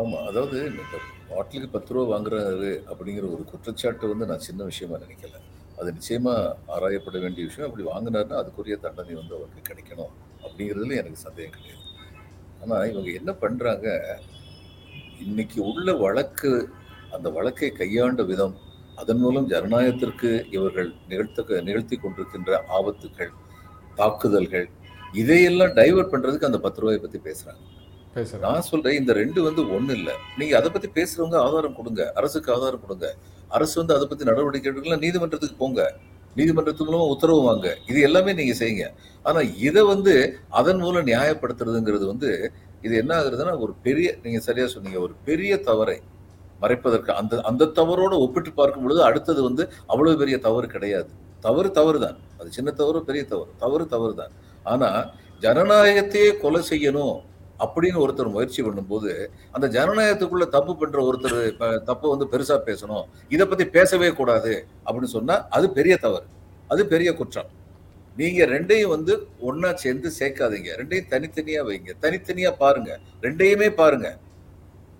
ஆமாம் அதாவது இந்த பாட்டிலுக்கு பத்து ரூபா வாங்குறாரு அப்படிங்கிற ஒரு குற்றச்சாட்டு வந்து நான் சின்ன விஷயமா நினைக்கல. அது நிச்சயமாக ஆராயப்பட வேண்டிய விஷயம். அப்படி வாங்கினாருன்னா அதுக்குரிய தண்டனை வந்து அவருக்கு கிடைக்கணும் அப்படிங்கிறதுல எனக்கு சந்தேகம் கிடையாது. ஆனால் இவங்க என்ன பண்ணுறாங்க இன்னைக்கு உள்ள வழக்கு அந்த வழக்கை கையாண்ட விதம் அதன் மூலம் ஜனநாயகத்திற்கு இவர்கள் நிகழ்த்த நிகழ்த்தி கொண்டிருக்கின்ற ஆபத்துக்கள் தாக்குதல்கள் இதையெல்லாம் டைவர்ட் பண்றதுக்கு அந்த பத்து ரூபாயை பத்தி பேசுறாங்க. நான் சொல்றேன் இந்த ரெண்டு வந்து ஒண்ணு இல்ல. நீங்க அதை பத்தி பேசுறவங்க ஆதாரம் கொடுங்க அரசுக்கு ஆதாரம் கொடுங்க. அரசு வந்து அதை பத்தி நடவடிக்கை எடுக்கலாம் நீதிமன்றத்துக்கு போங்க. நீதிமன்றத்து மூலமா உத்தரவு வாங்க. இது எல்லாமே நீங்க செய்யுங்க. ஆனா இதை வந்து அதன் மூலம் நியாயப்படுத்துறதுங்கிறது வந்து இது என்ன ஆகுறதுன்னா ஒரு பெரிய நீங்க சரியா சொன்னீங்க ஒரு பெரிய தவறை மறைப்பதற்கு அந்த அந்த தவறோடு ஒப்பிட்டு பார்க்கும் பொழுது அடுத்தது வந்து அவ்வளவு பெரிய தவறு கிடையாது. தவறு தவறு தான் அது சின்ன தவறு பெரிய தவறு. தவறு தவறு தான் ஆனால் ஜனநாயகத்தையே கொலை செய்யணும் அப்படின்னு ஒருத்தர் முயற்சி பண்ணும்போது அந்த ஜனநாயகத்துக்குள்ள தப்பு பண்ற ஒருத்தர் இப்ப தப்பை வந்து பெருசா பேசணும் இதை பத்தி பேசவே கூடாது அப்படின்னு சொன்னா அது பெரிய தவறு. அது பெரிய குற்றம். நீங்க ரெண்டையும் வந்து ஒன்றா சேர்ந்து சேர்க்காதீங்க. ரெண்டையும் தனித்தனியா வைங்க. தனித்தனியா பாருங்க. ரெண்டையுமே பாருங்க.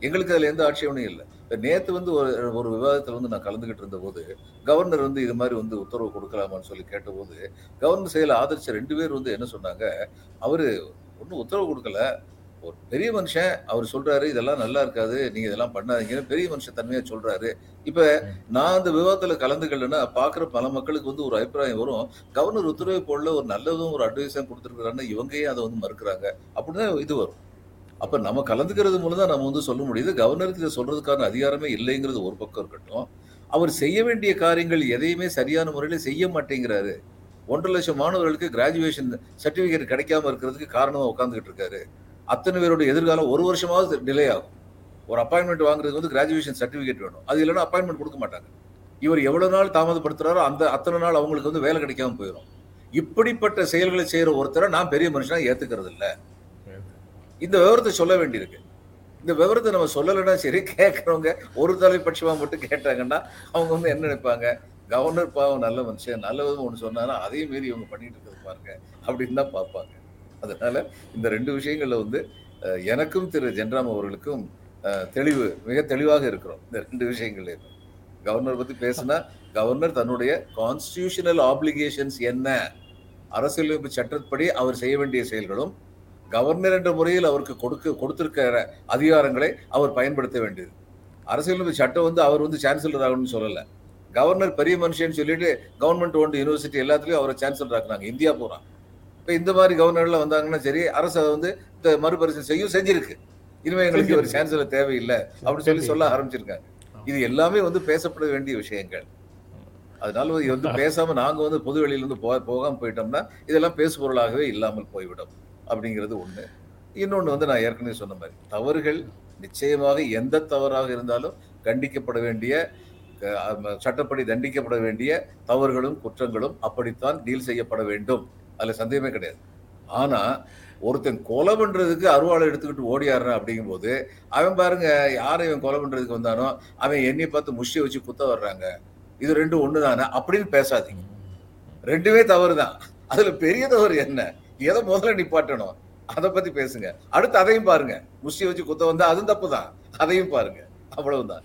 எங்களுக்கு அதுல எந்த ஆட்சேபனையும் இல்லை. இப்ப நேத்து வந்து ஒரு ஒரு விவாதத்துல வந்து நான் கலந்துகிட்டு இருந்த போது கவர்னர் வந்து இது மாதிரி வந்து உத்தரவு கொடுக்கலாமான்னு சொல்லி கேட்டபோது கவர்னர் செயலை ஆதரிச்ச ரெண்டு பேர் வந்து என்ன சொன்னாங்க அவரு ஒன்றும் உத்தரவு கொடுக்கல. ஒரு பெரிய மனுஷன் அவர் சொல்றாரு இதெல்லாம் நல்லா இருக்காது நீங்க இதெல்லாம் பண்ணாதீங்கன்னு பெரிய மனுஷன் தன்மையா சொல்றாரு. இப்ப நான் அந்த விவாதத்துல கலந்துக்கலன்னா பாக்குற பல மக்களுக்கு வந்து ஒரு அபிப்பிராயம் வரும். கவர்னர் உத்தரவை போடல ஒரு நல்லதும் ஒரு அட்வைஸும் கொடுத்துருக்காருன்னா இவங்கயே அதை வந்து மறுக்கிறாங்க. அப்படின்னு இது வரும். அப்போ நம்ம கலந்துக்கிறது மூலம் தான் நம்ம வந்து சொல்ல முடியுது. கவர்னருக்கு இதை சொல்கிறதுக்கான அதிகாரமே இல்லைங்கிறது ஒரு பக்கம் இருக்கட்டும். அவர் செய்ய வேண்டிய காரியங்கள் எதையுமே சரியான முறையில் செய்ய மாட்டேங்கிறாரு. ஒன்றரை லட்சம் மாணவர்களுக்கு கிராஜுவேஷன் சர்டிஃபிகேட் கிடைக்காம இருக்கிறதுக்கு காரணமாக உட்காந்துக்கிட்டு இருக்காரு. அத்தனை பேரோட எதிர்காலம் ஒரு வருஷமாவது டிலே ஆகும். ஒரு அப்பாயின்மெண்ட் வாங்குறதுக்கு வந்து கிராஜுவேஷன் சர்டிஃபிகேட் வேணும். அது இல்லைன்னா அப்பாயின்மெண்ட் கொடுக்க மாட்டாங்க. இவர் எவ்வளோ நாள் தாமதப்படுத்துறாரோ அந்த அத்தனை நாள் அவங்களுக்கு வந்து வேலை கிடைக்காம போயிடும் இப்படிப்பட்ட செயல்களை செய்கிற ஒருத்தரை நான் பெரிய மனுஷனாக ஏற்றுக்கிறது இல்லை இந்த விவரத்தை சொல்ல வேண்டியிருக்கு. இந்த விவரத்தை நம்ம சொல்லலைன்னா சரி கேட்குறவங்க ஒரு தலைப்பட்சமாக மட்டும் கேட்டாங்கன்னா அவங்க வந்து என்ன நினைப்பாங்க? கவர்னர் பாவம் நல்ல மனுஷன் நல்லதும் ஒன்று சொன்னாலும் அதையும் மீறி இவங்க பண்ணிட்டு இருக்கிறது பாருங்க அப்படின்னு தான் பார்ப்பாங்க. அதனால இந்த ரெண்டு விஷயங்களில் வந்து எனக்கும் திரு ஜென்ராம் அவர்களுக்கும் தெளிவு மிக தெளிவாக இருக்கிறோம் இந்த ரெண்டு விஷயங்கள்ல. கவர்னர் பற்றி பேசுனா கவர்னர் தன்னுடைய கான்ஸ்டியூஷனல் ஆப்ளிகேஷன்ஸ் என்ன? அரசியலமைப்பு சட்டப்படி அவர் செய்ய வேண்டிய செயல்களும் கவர்னர் என்ற முறையில் அவருக்கு கொடுக்க கொடுத்திருக்கிற அதிகாரங்களை அவர் பயன்படுத்த வேண்டியது. அரசியலமைப்பு சட்டம் வந்து அவர் வந்து சான்சலர் ஆகணும்னு சொல்லல. கவர்னர் பெரிய மனுஷன் சொல்லிட்டு கவர்மெண்ட் ஓன்டு யூனிவர்சிட்டி எல்லாத்துலயும் அவரை சான்சலர் ஆக்குனாங்க. இந்தியா பூரா. இப்ப இந்த மாதிரி கவர்னர்லாம் வந்தாங்கன்னா சரி அரசு அதை வந்து மறுபரிசீலனை செய்யும் செஞ்சிருக்கு. இனிமே எங்களுக்கு ஒரு சான்சலர் தேவையில்லை அப்படின்னு சொல்லி சொல்ல ஆரம்பிச்சிருக்காங்க இது எல்லாமே வந்து பேசப்பட வேண்டிய விஷயங்கள். அதனால இது வந்து பேசாம நாங்க வந்து பொது வெளியில இருந்து போ போகாம போயிட்டோம்னா இதெல்லாம் பேசுபொருளாகவே இல்லாமல் போய்விடும். அப்படிங்கிறது ஒன்று இன்னொன்று வந்து நான் ஏற்கனவே சொன்ன மாதிரி தவறுகள் நிச்சயமாக எந்த தவறாக இருந்தாலும் கண்டிக்கப்பட வேண்டிய சட்டப்படி தண்டிக்கப்பட வேண்டிய தவறுகளும் குற்றங்களும் அப்படித்தான் டீல் செய்யப்பட வேண்டும். அதில் சந்தேகமே கிடையாது. ஆனால் ஒருத்தன் கொலை பண்ணுறதுக்கு அருவாளை எடுத்துக்கிட்டு ஓடியாடுறான் அப்படிங்கும்போது அவன் பாருங்க யாரை இவன் கொலை பண்ணுறதுக்கு வந்தானோ அவன் எண்ணி பார்த்து முஷ்டியை வச்சு குத்த வர்றாங்க. இது ரெண்டும் ஒன்று தானே அப்படின்னு பேசாதீங்க. ரெண்டுமே தவறு தான் அதில் பெரிய தவறு என்ன? எதை முதல்ல நிப்பாட்டணும்? அதை பத்தி பேசுங்க. அடுத்து அதையும் பாருங்க. முஷ்டி வச்சு குத்த வந்தா அதுவும் தப்பு தான் அதையும் பாருங்க. அவ்வளவுதான்.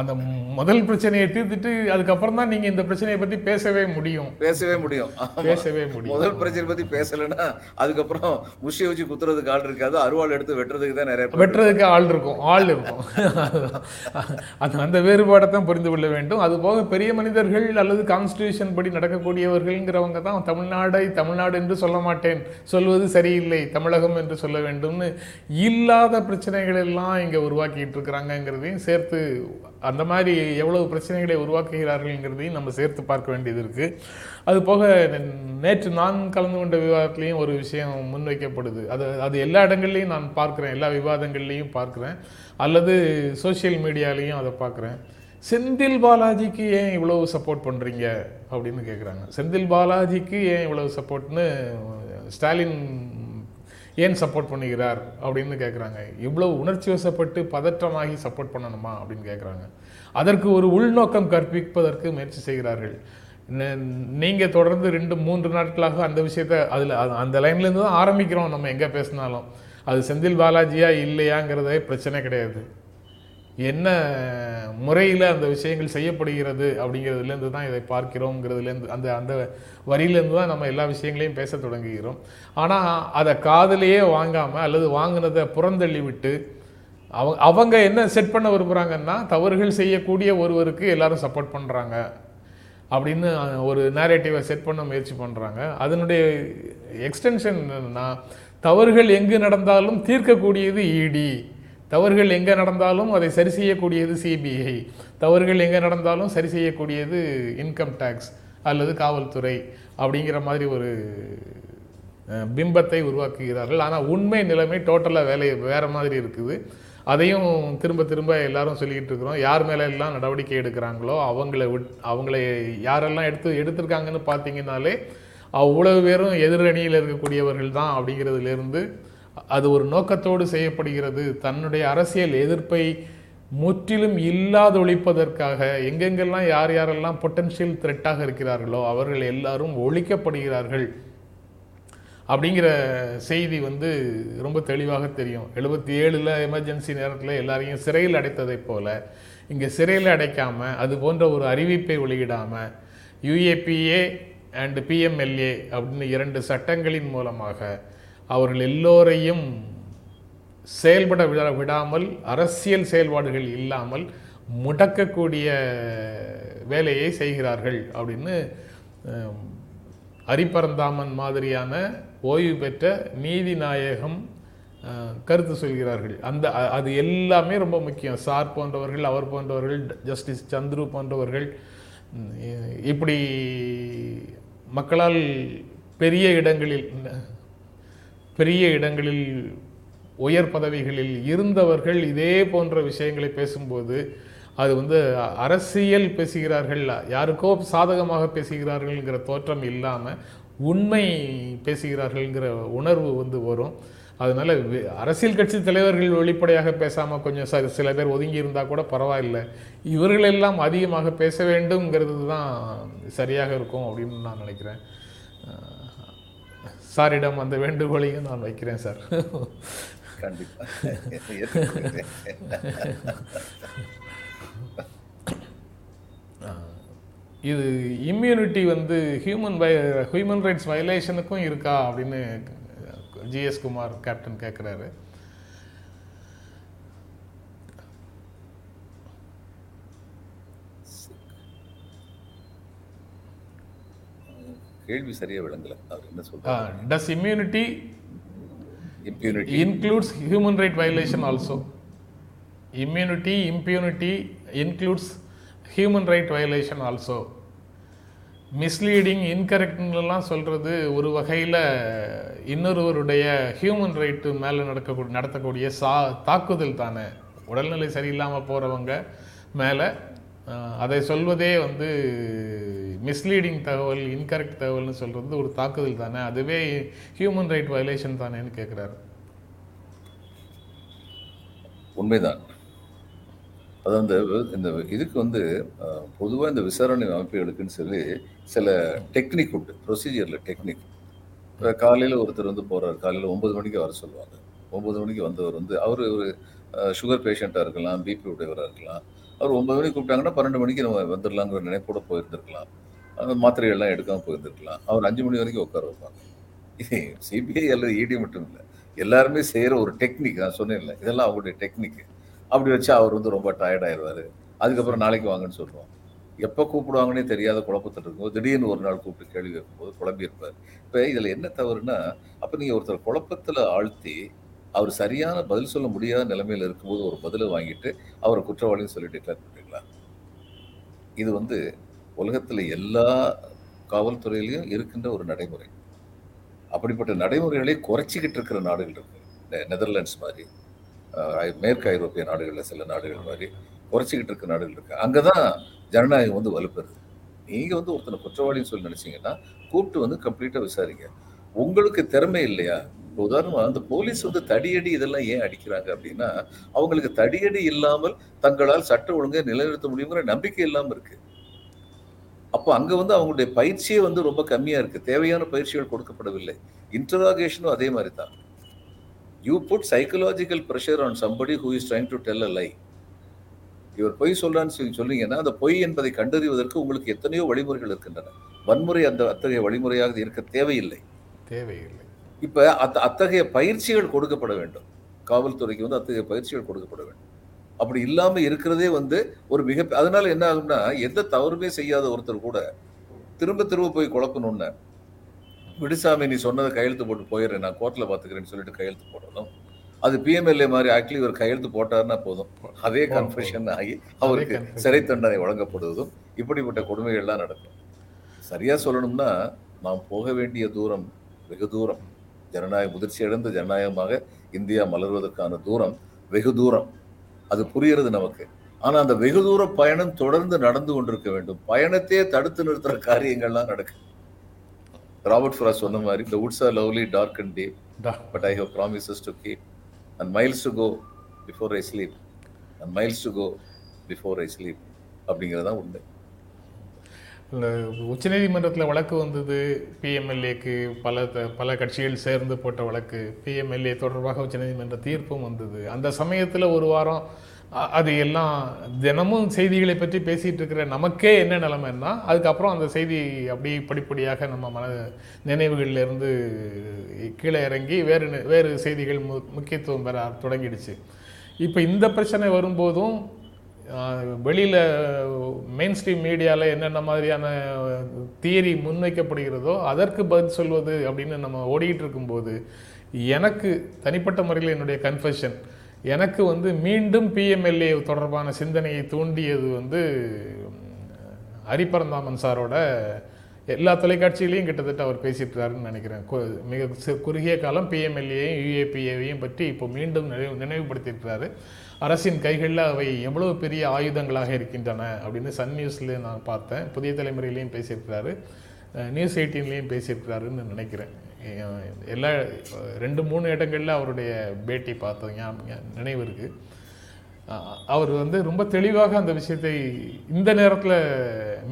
அந்த முதல் பிரச்சனையை தீர்த்துட்டு அதுக்கப்புறம் தான் நீங்க இந்த பிரச்சனையை பத்தி பேசவே முடியும். பேசவே முடியும். பேசவே முடியும். முதல் பிரச்சனை பத்தி பேசலைன்னா அதுக்கப்புறம் முஷ்டியை வச்சு குத்துறதுக்கு ஆள் இருக்காது. அருவாள் எடுத்து வெட்டுறதுக்கு தான் நிறைய வெட்டுறதுக்கு ஆள் இருக்கும். ஆள் இருக்கும். அந்த அந்த வேறுபாடை தான் புரிந்து கொள்ள வேண்டும். அது போக பெரிய மனிதர்கள் அல்லது கான்ஸ்டியூஷன் படி நடக்கக்கூடியவர்கள்ங்கிறவங்க தான் தமிழ்நாடை தமிழ்நாடு என்று சொல்ல மாட்டேன். சொல்வது சரியில்லை. தமிழகம் என்று சொல்ல வேண்டும்னு இல்லாத பிரச்சனைகள் எல்லாம் இங்க உருவாக்கிட்டு இருக்கிறாங்கங்கிறதையும் சேர்த்து அந்த மாதிரி எவ்வளவு பிரச்சனைகளை உருவாக்குகிறார்கள்ங்கிறதையும் நம்ம சேர்த்து பார்க்க வேண்டியது இருக்குது அது போக நேற்று நான் கலந்து கொண்ட விவாதத்துலேயும் ஒரு விஷயம் முன்வைக்கப்படுது. அது அது எல்லா இடங்கள்லையும் நான் பார்க்குறேன் எல்லா விவாதங்கள்லையும் பார்க்குறேன். அல்லது சோஷியல் மீடியாலையும் அதை பார்க்குறேன். செந்தில் பாலாஜிக்கு ஏன் இவ்வளவு சப்போர்ட் பண்ணுறீங்க அப்படின்னு கேட்குறாங்க செந்தில் பாலாஜிக்கு ஏன் இவ்வளவு சப்போர்ட்னு ஸ்டாலின் ஏன் சப்போர்ட் பண்ணுகிறார் அப்படின்னு கேட்குறாங்க இவ்வளவு உணர்ச்சி வசப்பட்டு பதற்றமாகி சப்போர்ட் பண்ணணுமா அப்படின்னு கேட்குறாங்க அதற்கு ஒரு உள்நோக்கம் கற்பிப்பதற்கு முயற்சி செய்கிறார்கள். நீங்கள் தொடர்ந்து ரெண்டு மூன்று நாட்களாக அந்த விஷயத்த அதில் அந்த லைன்லேருந்து தான் ஆரம்பிக்கிறோம் நம்ம எங்கே பேசினாலும். அது செந்தில் பாலாஜியா இல்லையாங்கிறதே பிரச்சனை கிடையாது. என்ன முறையில் அந்த விஷயங்கள் செய்யப்படுகிறது அப்படிங்கிறதுலேருந்து தான் இதை பார்க்கிறோங்கிறதுலேருந்து அந்த அந்த வரியிலேருந்து தான் நம்ம எல்லா விஷயங்களையும் பேச தொடங்குகிறோம். ஆனால் அதை காதலையே வாங்காமல் அல்லது வாங்கினதை புறந்தள்ளி விட்டு அவங்க அவங்க என்ன செட் பண்ண விரும்புகிறாங்கன்னா தவறுகள் செய்யக்கூடிய ஒருவருக்கு எல்லாரும் சப்போர்ட் பண்ணுறாங்க அப்படின்னு ஒரு நேரேட்டிவை செட் பண்ண முயற்சி பண்ணுறாங்க அதனுடைய எக்ஸ்டென்ஷன் என்னன்னா தவறுகள் எங்கு நடந்தாலும் தீர்க்கக்கூடியது இடி தவறுகள் எங்கே நடந்தாலும் அதை சரி செய்யக்கூடியது சிபிஐ தவறுகள் எங்கே நடந்தாலும் சரி செய்யக்கூடியது இன்கம் டேக்ஸ் அல்லது காவல்துறை அப்படிங்கிற மாதிரி ஒரு பிம்பத்தை உருவாக்குகிறார்கள். ஆனால் உண்மை நிலைமை டோட்டலாக வேலை வேறு மாதிரி இருக்குது. அதையும் திரும்ப திரும்ப எல்லாரும் சொல்லிக்கிட்டு இருக்கிறோம். யார் மேலே எல்லாம் நடவடிக்கை எடுக்கிறாங்களோ அவங்கள விட் அவங்கள யாரெல்லாம் எடுத்து எடுத்திருக்காங்கன்னு பார்த்தீங்கன்னாலே அவ்வளவு பேரும் எதிரணியில் இருக்கக்கூடியவர்கள் தான் அப்படிங்கிறதுலேருந்து அது ஒரு நோக்கத்தோடு செய்யப்படுகிறது. தன்னுடைய அரசியல் எதிர்ப்பை முற்றிலும் இல்லாதொழிப்பதற்காக எங்கெங்கெல்லாம் யார் யாரெல்லாம் பொட்டன்ஷியல் த்ரெட்டாக இருக்கிறார்களோ அவர்கள் எல்லாரும் ஒழிக்கப்படுகிறார்கள். அப்படிங்கிற செய்தி வந்து ரொம்ப தெளிவாக தெரியும். எழுபத்தி ஏழில் எமர்ஜென்சி நேரத்தில் எல்லாரையும் சிறையில் அடைத்ததைப் போல இங்கே சிறையில் அடைக்காமல் அது போன்ற ஒரு அறிவிப்பை வெளியிடாமல் யுஏபிஏ அண்டு பிஎம்எல்ஏ அப்படின்னு இரண்டு சட்டங்களின் மூலமாக அவர்கள் எல்லோரையும் செயல்பட விட விடாமல் அரசியல் செயல்பாடுகள் இல்லாமல் முடக்கக்கூடிய வேலையை செய்கிறார்கள் அப்படின்னு அரிப்பரந்தாமன் மாதிரியான ஓய்வு பெற்ற நீதி நாயகம் கருத்து சொல்கிறார்கள். அந்த அது எல்லாமே ரொம்ப முக்கியம். சார் போன்றவர்கள் அவர் போன்றவர்கள் ஜஸ்டிஸ் சந்துரு போன்றவர்கள் இப்படி மக்களால் பெரிய இடங்களில் பெரிய இடங்களில் உயர் பதவிகளில் இருந்தவர்கள் இதே போன்ற விஷயங்களை பேசும்போது அது வந்து அரசியல் பேசுகிறார்கள் யாருக்கோ சாதகமாக பேசுகிறார்கள்ங்கிற தோற்றம் இல்லாமல் உண்மை பேசுகிறார்கள்ங்கிற உணர்வு வந்து வரும். அதனால அரசியல் கட்சி தலைவர்கள் வெளிப்படையாக பேசாமல் கொஞ்சம் ச- சில பேர் ஒதுங்கி இருந்தால் கூட பரவாயில்ல. இவர்களெல்லாம் அதிகமாக பேச வேண்டும்ங்கிறது தான் சரியாக இருக்கும் அப்படின்னு நான் நினைக்கிறேன். சாரிடம் அந்த வேண்டுகோளையும் நான் வைக்கிறேன் சார். இது இம்யூனிட்டி வந்து ஹியூமன் வை ஹியூமன் ரைட்ஸ் வயலேஷனுக்கும் இருக்கா அப்படின்னு ஜிஎஸ் குமார் கேப்டன் கேட்குறாரு கேள்வி சரியா விளங்கல. அவர் என்ன சொல்றாரு? Does immunity impunity includes human right violation also? Immunity impunity includes human right violation also. Misleading இன்கரெக்ட்லாம் சொல்கிறது ஒரு வகையில் இன்னொருவருடைய ஹியூமன் ரைட்டு மேலே நடக்கக்கூடிய நடத்தக்கூடிய சா தாக்குதல் தானே. உடல்நிலை சரியில்லாமல் போகிறவங்க மேலே அதை சொல்வதே வந்து மிஸ்லீடிங் தகவல் இன்கரெக்ட் தகவல்னு சொல்கிறது ஒரு தாக்குதல் தானே. அதுவே ஹியூமன் ரைட் வயலேஷன் தானேன்னு கேட்குறாரு உண்மைதான். அது அந்த இந்த இதுக்கு வந்து பொதுவாக இந்த விசாரணை அமைப்புகளுக்குன்னு சொல்லி சில டெக்னிக் உண்டு. ப்ரொசீஜரில் டெக்னிக் காலையில் ஒருத்தர் வந்து போகிறார் காலையில் ஒம்பது மணிக்கு வர சொல்லுவாங்க. ஒம்பது மணிக்கு வந்தவர் வந்து அவர் ஒரு சுகர் பேஷண்ட்டாக இருக்கலாம் பிபி உடையவராக இருக்கலாம். அவர் ஒன்பது மணிக்கு கூப்பிட்டாங்கன்னா பன்னெண்டு மணிக்கு நம்ம வந்துடலாங்கிற நினைப்போட போயிருந்திருக்கலாம். அந்த மாத்திரைகள்லாம் எடுக்காமல் போயிருந்துருக்கலாம். அவர் அஞ்சு மணி வரைக்கும் உட்கார வைப்பாங்க. இது சிபிஐ அல்லது இடி மட்டும் இல்லை. எல்லாருமே செய்கிற ஒரு டெக்னிக் நான் சொன்னேன்ல. இதெல்லாம் அவங்களுடைய டெக்னிக் அப்படி வச்சு அவர் வந்து ரொம்ப டயர்ட் ஆயிடுவாரு அதுக்கப்புறம் நாளைக்கு வாங்கன்னு சொல்லுவோம். எப்போ கூப்பிடுவாங்கன்னே தெரியாத குழப்பத்தில் இருக்கும்போது திடீர்னு ஒரு நாள் கூப்பிட்டு கேள்வி கேட்கும்போது குழம்பி இருப்பார். இப்போ இதில் என்ன தவறுனா அப்போ நீங்கள் ஒருத்தர் குழப்பத்தில் ஆழ்த்தி அவர் சரியான பதில் சொல்ல முடியாத நிலைமையில் இருக்கும்போது ஒரு பதிலை வாங்கிட்டு அவரை குற்றவாளின்னு சொல்லி டிக்ளேர் பண்ணுறீங்களா இது வந்து உலகத்தில் எல்லா காவல்துறையிலையும் இருக்கின்ற ஒரு நடைமுறை. அப்படிப்பட்ட நடைமுறைகளை குறைச்சிக்கிட்டு இருக்கிற நாடுகள் இருக்கு. நெ- நெதர்லாண்ட்ஸ் மாதிரி மேற்கு ஐரோப்பிய நாடுகளில் சில நாடுகள் மாதிரி குறைச்சிக்கிட்டு இருக்கிற நாடுகள் இருக்கு. அங்கதான் ஜனநாயகம் வந்து வலுப்பெறுது. நீங்கள் வந்து ஒருத்தனை குற்றவாளின்னு சொல்லி நினச்சிங்கன்னா கூப்பிட்டு வந்து கம்ப்ளீட்டாக விசாரிங்க. உங்களுக்கு திறமை இல்லையா? இப்போ உதாரணமாக அந்த போலீஸ் வந்து தடியடி இதெல்லாம் ஏன் அடிக்கிறாங்க அப்படின்னா அவங்களுக்கு தடியடி இல்லாமல் தங்களால் சட்ட ஒழுங்கை நிலைநிறுத்த முடியுங்கிற நம்பிக்கை இல்லாமல் இருக்குது அப்போ அங்க வந்து அவங்களுடைய பயிற்சியே வந்து ரொம்ப கம்மியா இருக்கு. தேவையான பயிற்சிகள் கொடுக்கப்படவில்லை. இன்டராகேஷனும் அதே மாதிரி தான் you put psychological pressure on somebody who is trying to tell a lie இவர் பொய் சொல்றான்னு சொல்லி சொல்றீங்கன்னா அந்த பொய் என்பதை கண்டறிவதற்கு உங்களுக்கு எத்தனையோ வழிமுறைகள் இருக்கின்றன. வன்முறை அந்த அத்தகைய வழிமுறையாக இருக்க தேவையில்லை. தேவையில்லை. இப்ப அத்த அத்தகைய பயிற்சிகள் கொடுக்கப்பட வேண்டும். காவல்துறைக்கு வந்து அத்தகைய பயிற்சிகள் கொடுக்கப்பட வேண்டும். அப்படி இல்லாம இருக்கிறதே வந்து ஒரு மிக அதனால என்ன ஆகும்னா எந்த தவறுமே செய்யாத ஒருத்தர் கூட திரும்ப திரும்ப போய் குழப்பணும்னு. விடுசாமி நீ சொன்னதை கையெழுத்து போட்டு போயிடுறேன் நான் கோர்ட்ல பாத்துக்கிறேன்னு சொல்லிட்டு கையெழுத்து போடணும். அது பிஎம்எல்ஏ மாதிரி ஆக்சுவலி இவர் கையெழுத்து போட்டாருன்னா போதும். அதே கன்ஃபெஷன் ஆகி அவருக்கு. சிறை தண்டனை வழங்கப்படுவதும் இப்படிப்பட்ட கொடுமைகள்லாம் நடக்கும். சரியா சொல்லணும்னா நாம் போக வேண்டிய தூரம் வெகு தூரம். ஜனநாயக முதிர்ச்சி அடைந்த ஜனநாயகமாக இந்தியா மலர்வதற்கான தூரம் வெகு தூரம். அது புரிகிறது நமக்கு ஆனா அந்த வெகு தூர பயணம் தொடர்ந்து நடந்து கொண்டிருக்க வேண்டும் பயணத்தையே தடுத்து நிறுத்துற காரியங்கள்லாம் நடக்கு ராபர்ட் ஃப்ராஸ் சொன்ன மாதிரி the woods are lovely dark and deep டா. but I have promises to keep and miles to go before I sleep and miles to go before I sleep அப்படிங்கிறதான் உண்மை இந்த உச்சநீதிமன்றத்தில் வழக்கு வந்தது பிஎம்எல்ஏக்கு பல த- பல கட்சிகள் சேர்ந்து போட்ட வழக்கு பிஎம்எல்ஏ தொடர்பாக உச்சநீதிமன்ற தீர்ப்பும் வந்தது. அந்த சமயத்தில் ஒரு வாரம் அது எல்லாம் தினமும் செய்திகளை பற்றி பேசிகிட்டு இருக்கிற நமக்கே என்ன நிலைமைன்னா அதுக்கப்புறம் அந்த செய்தி அப்படியே படிப்படியாக நம்ம மன நினைவுகளிலிருந்து கீழே இறங்கி வேறு வேறு செய்திகள் மு முக்கியத்துவம் பெற தொடங்கிடுச்சு. இப்போ இந்த பிரச்சனை வரும்போதும் வெளியில் மெயின் ஸ்ட்ரீம் மீடியாவில் என்னென்ன மாதிரியான தியரி முன்வைக்கப்படுகிறதோ அதற்கு பதில் சொல்வது அப்படின்னு நம்ம ஓடிக்கிட்டு இருக்கும்போது எனக்கு தனிப்பட்ட முறையில் என்னுடைய கன்ஃபெஷன் எனக்கு வந்து மீண்டும் பிஎம்எல்ஏ தொடர்பான சிந்தனையை தூண்டியது வந்து ஹரிபரந்தாமன் சாரோட எல்லா தொலைக்காட்சியிலையும் கிட்டத்தட்ட அவர் பேசியிருக்கிறாருன்னு நினைக்கிறேன். மிக குறுகிய காலம் பிஎம்எல்ஏயும் யூஏபிஏவையும் பற்றி இப்போ மீண்டும் நினைவு நினைவுபடுத்தியிருக்கிறாரு. அரசின் கைகளில் அவை எவ்வளவு பெரிய ஆயுதங்களாக இருக்கின்றன அப்படின்னு சன் நியூஸில் நான் பார்த்தேன். புதிய தலைமுறையிலையும் பேசியிருக்கிறாரு. நியூஸ் எயிட்டீன்லேயும் பேசியிருக்கிறாருன்னு நினைக்கிறேன். எல்லா ரெண்டு மூணு இடங்களில் அவருடைய பேட்டி பார்த்தோம். ஞாபகம் நினைவு இருக்குது அவர் வந்து ரொம்ப தெளிவாக அந்த விஷயத்தை இந்த நேரத்தில்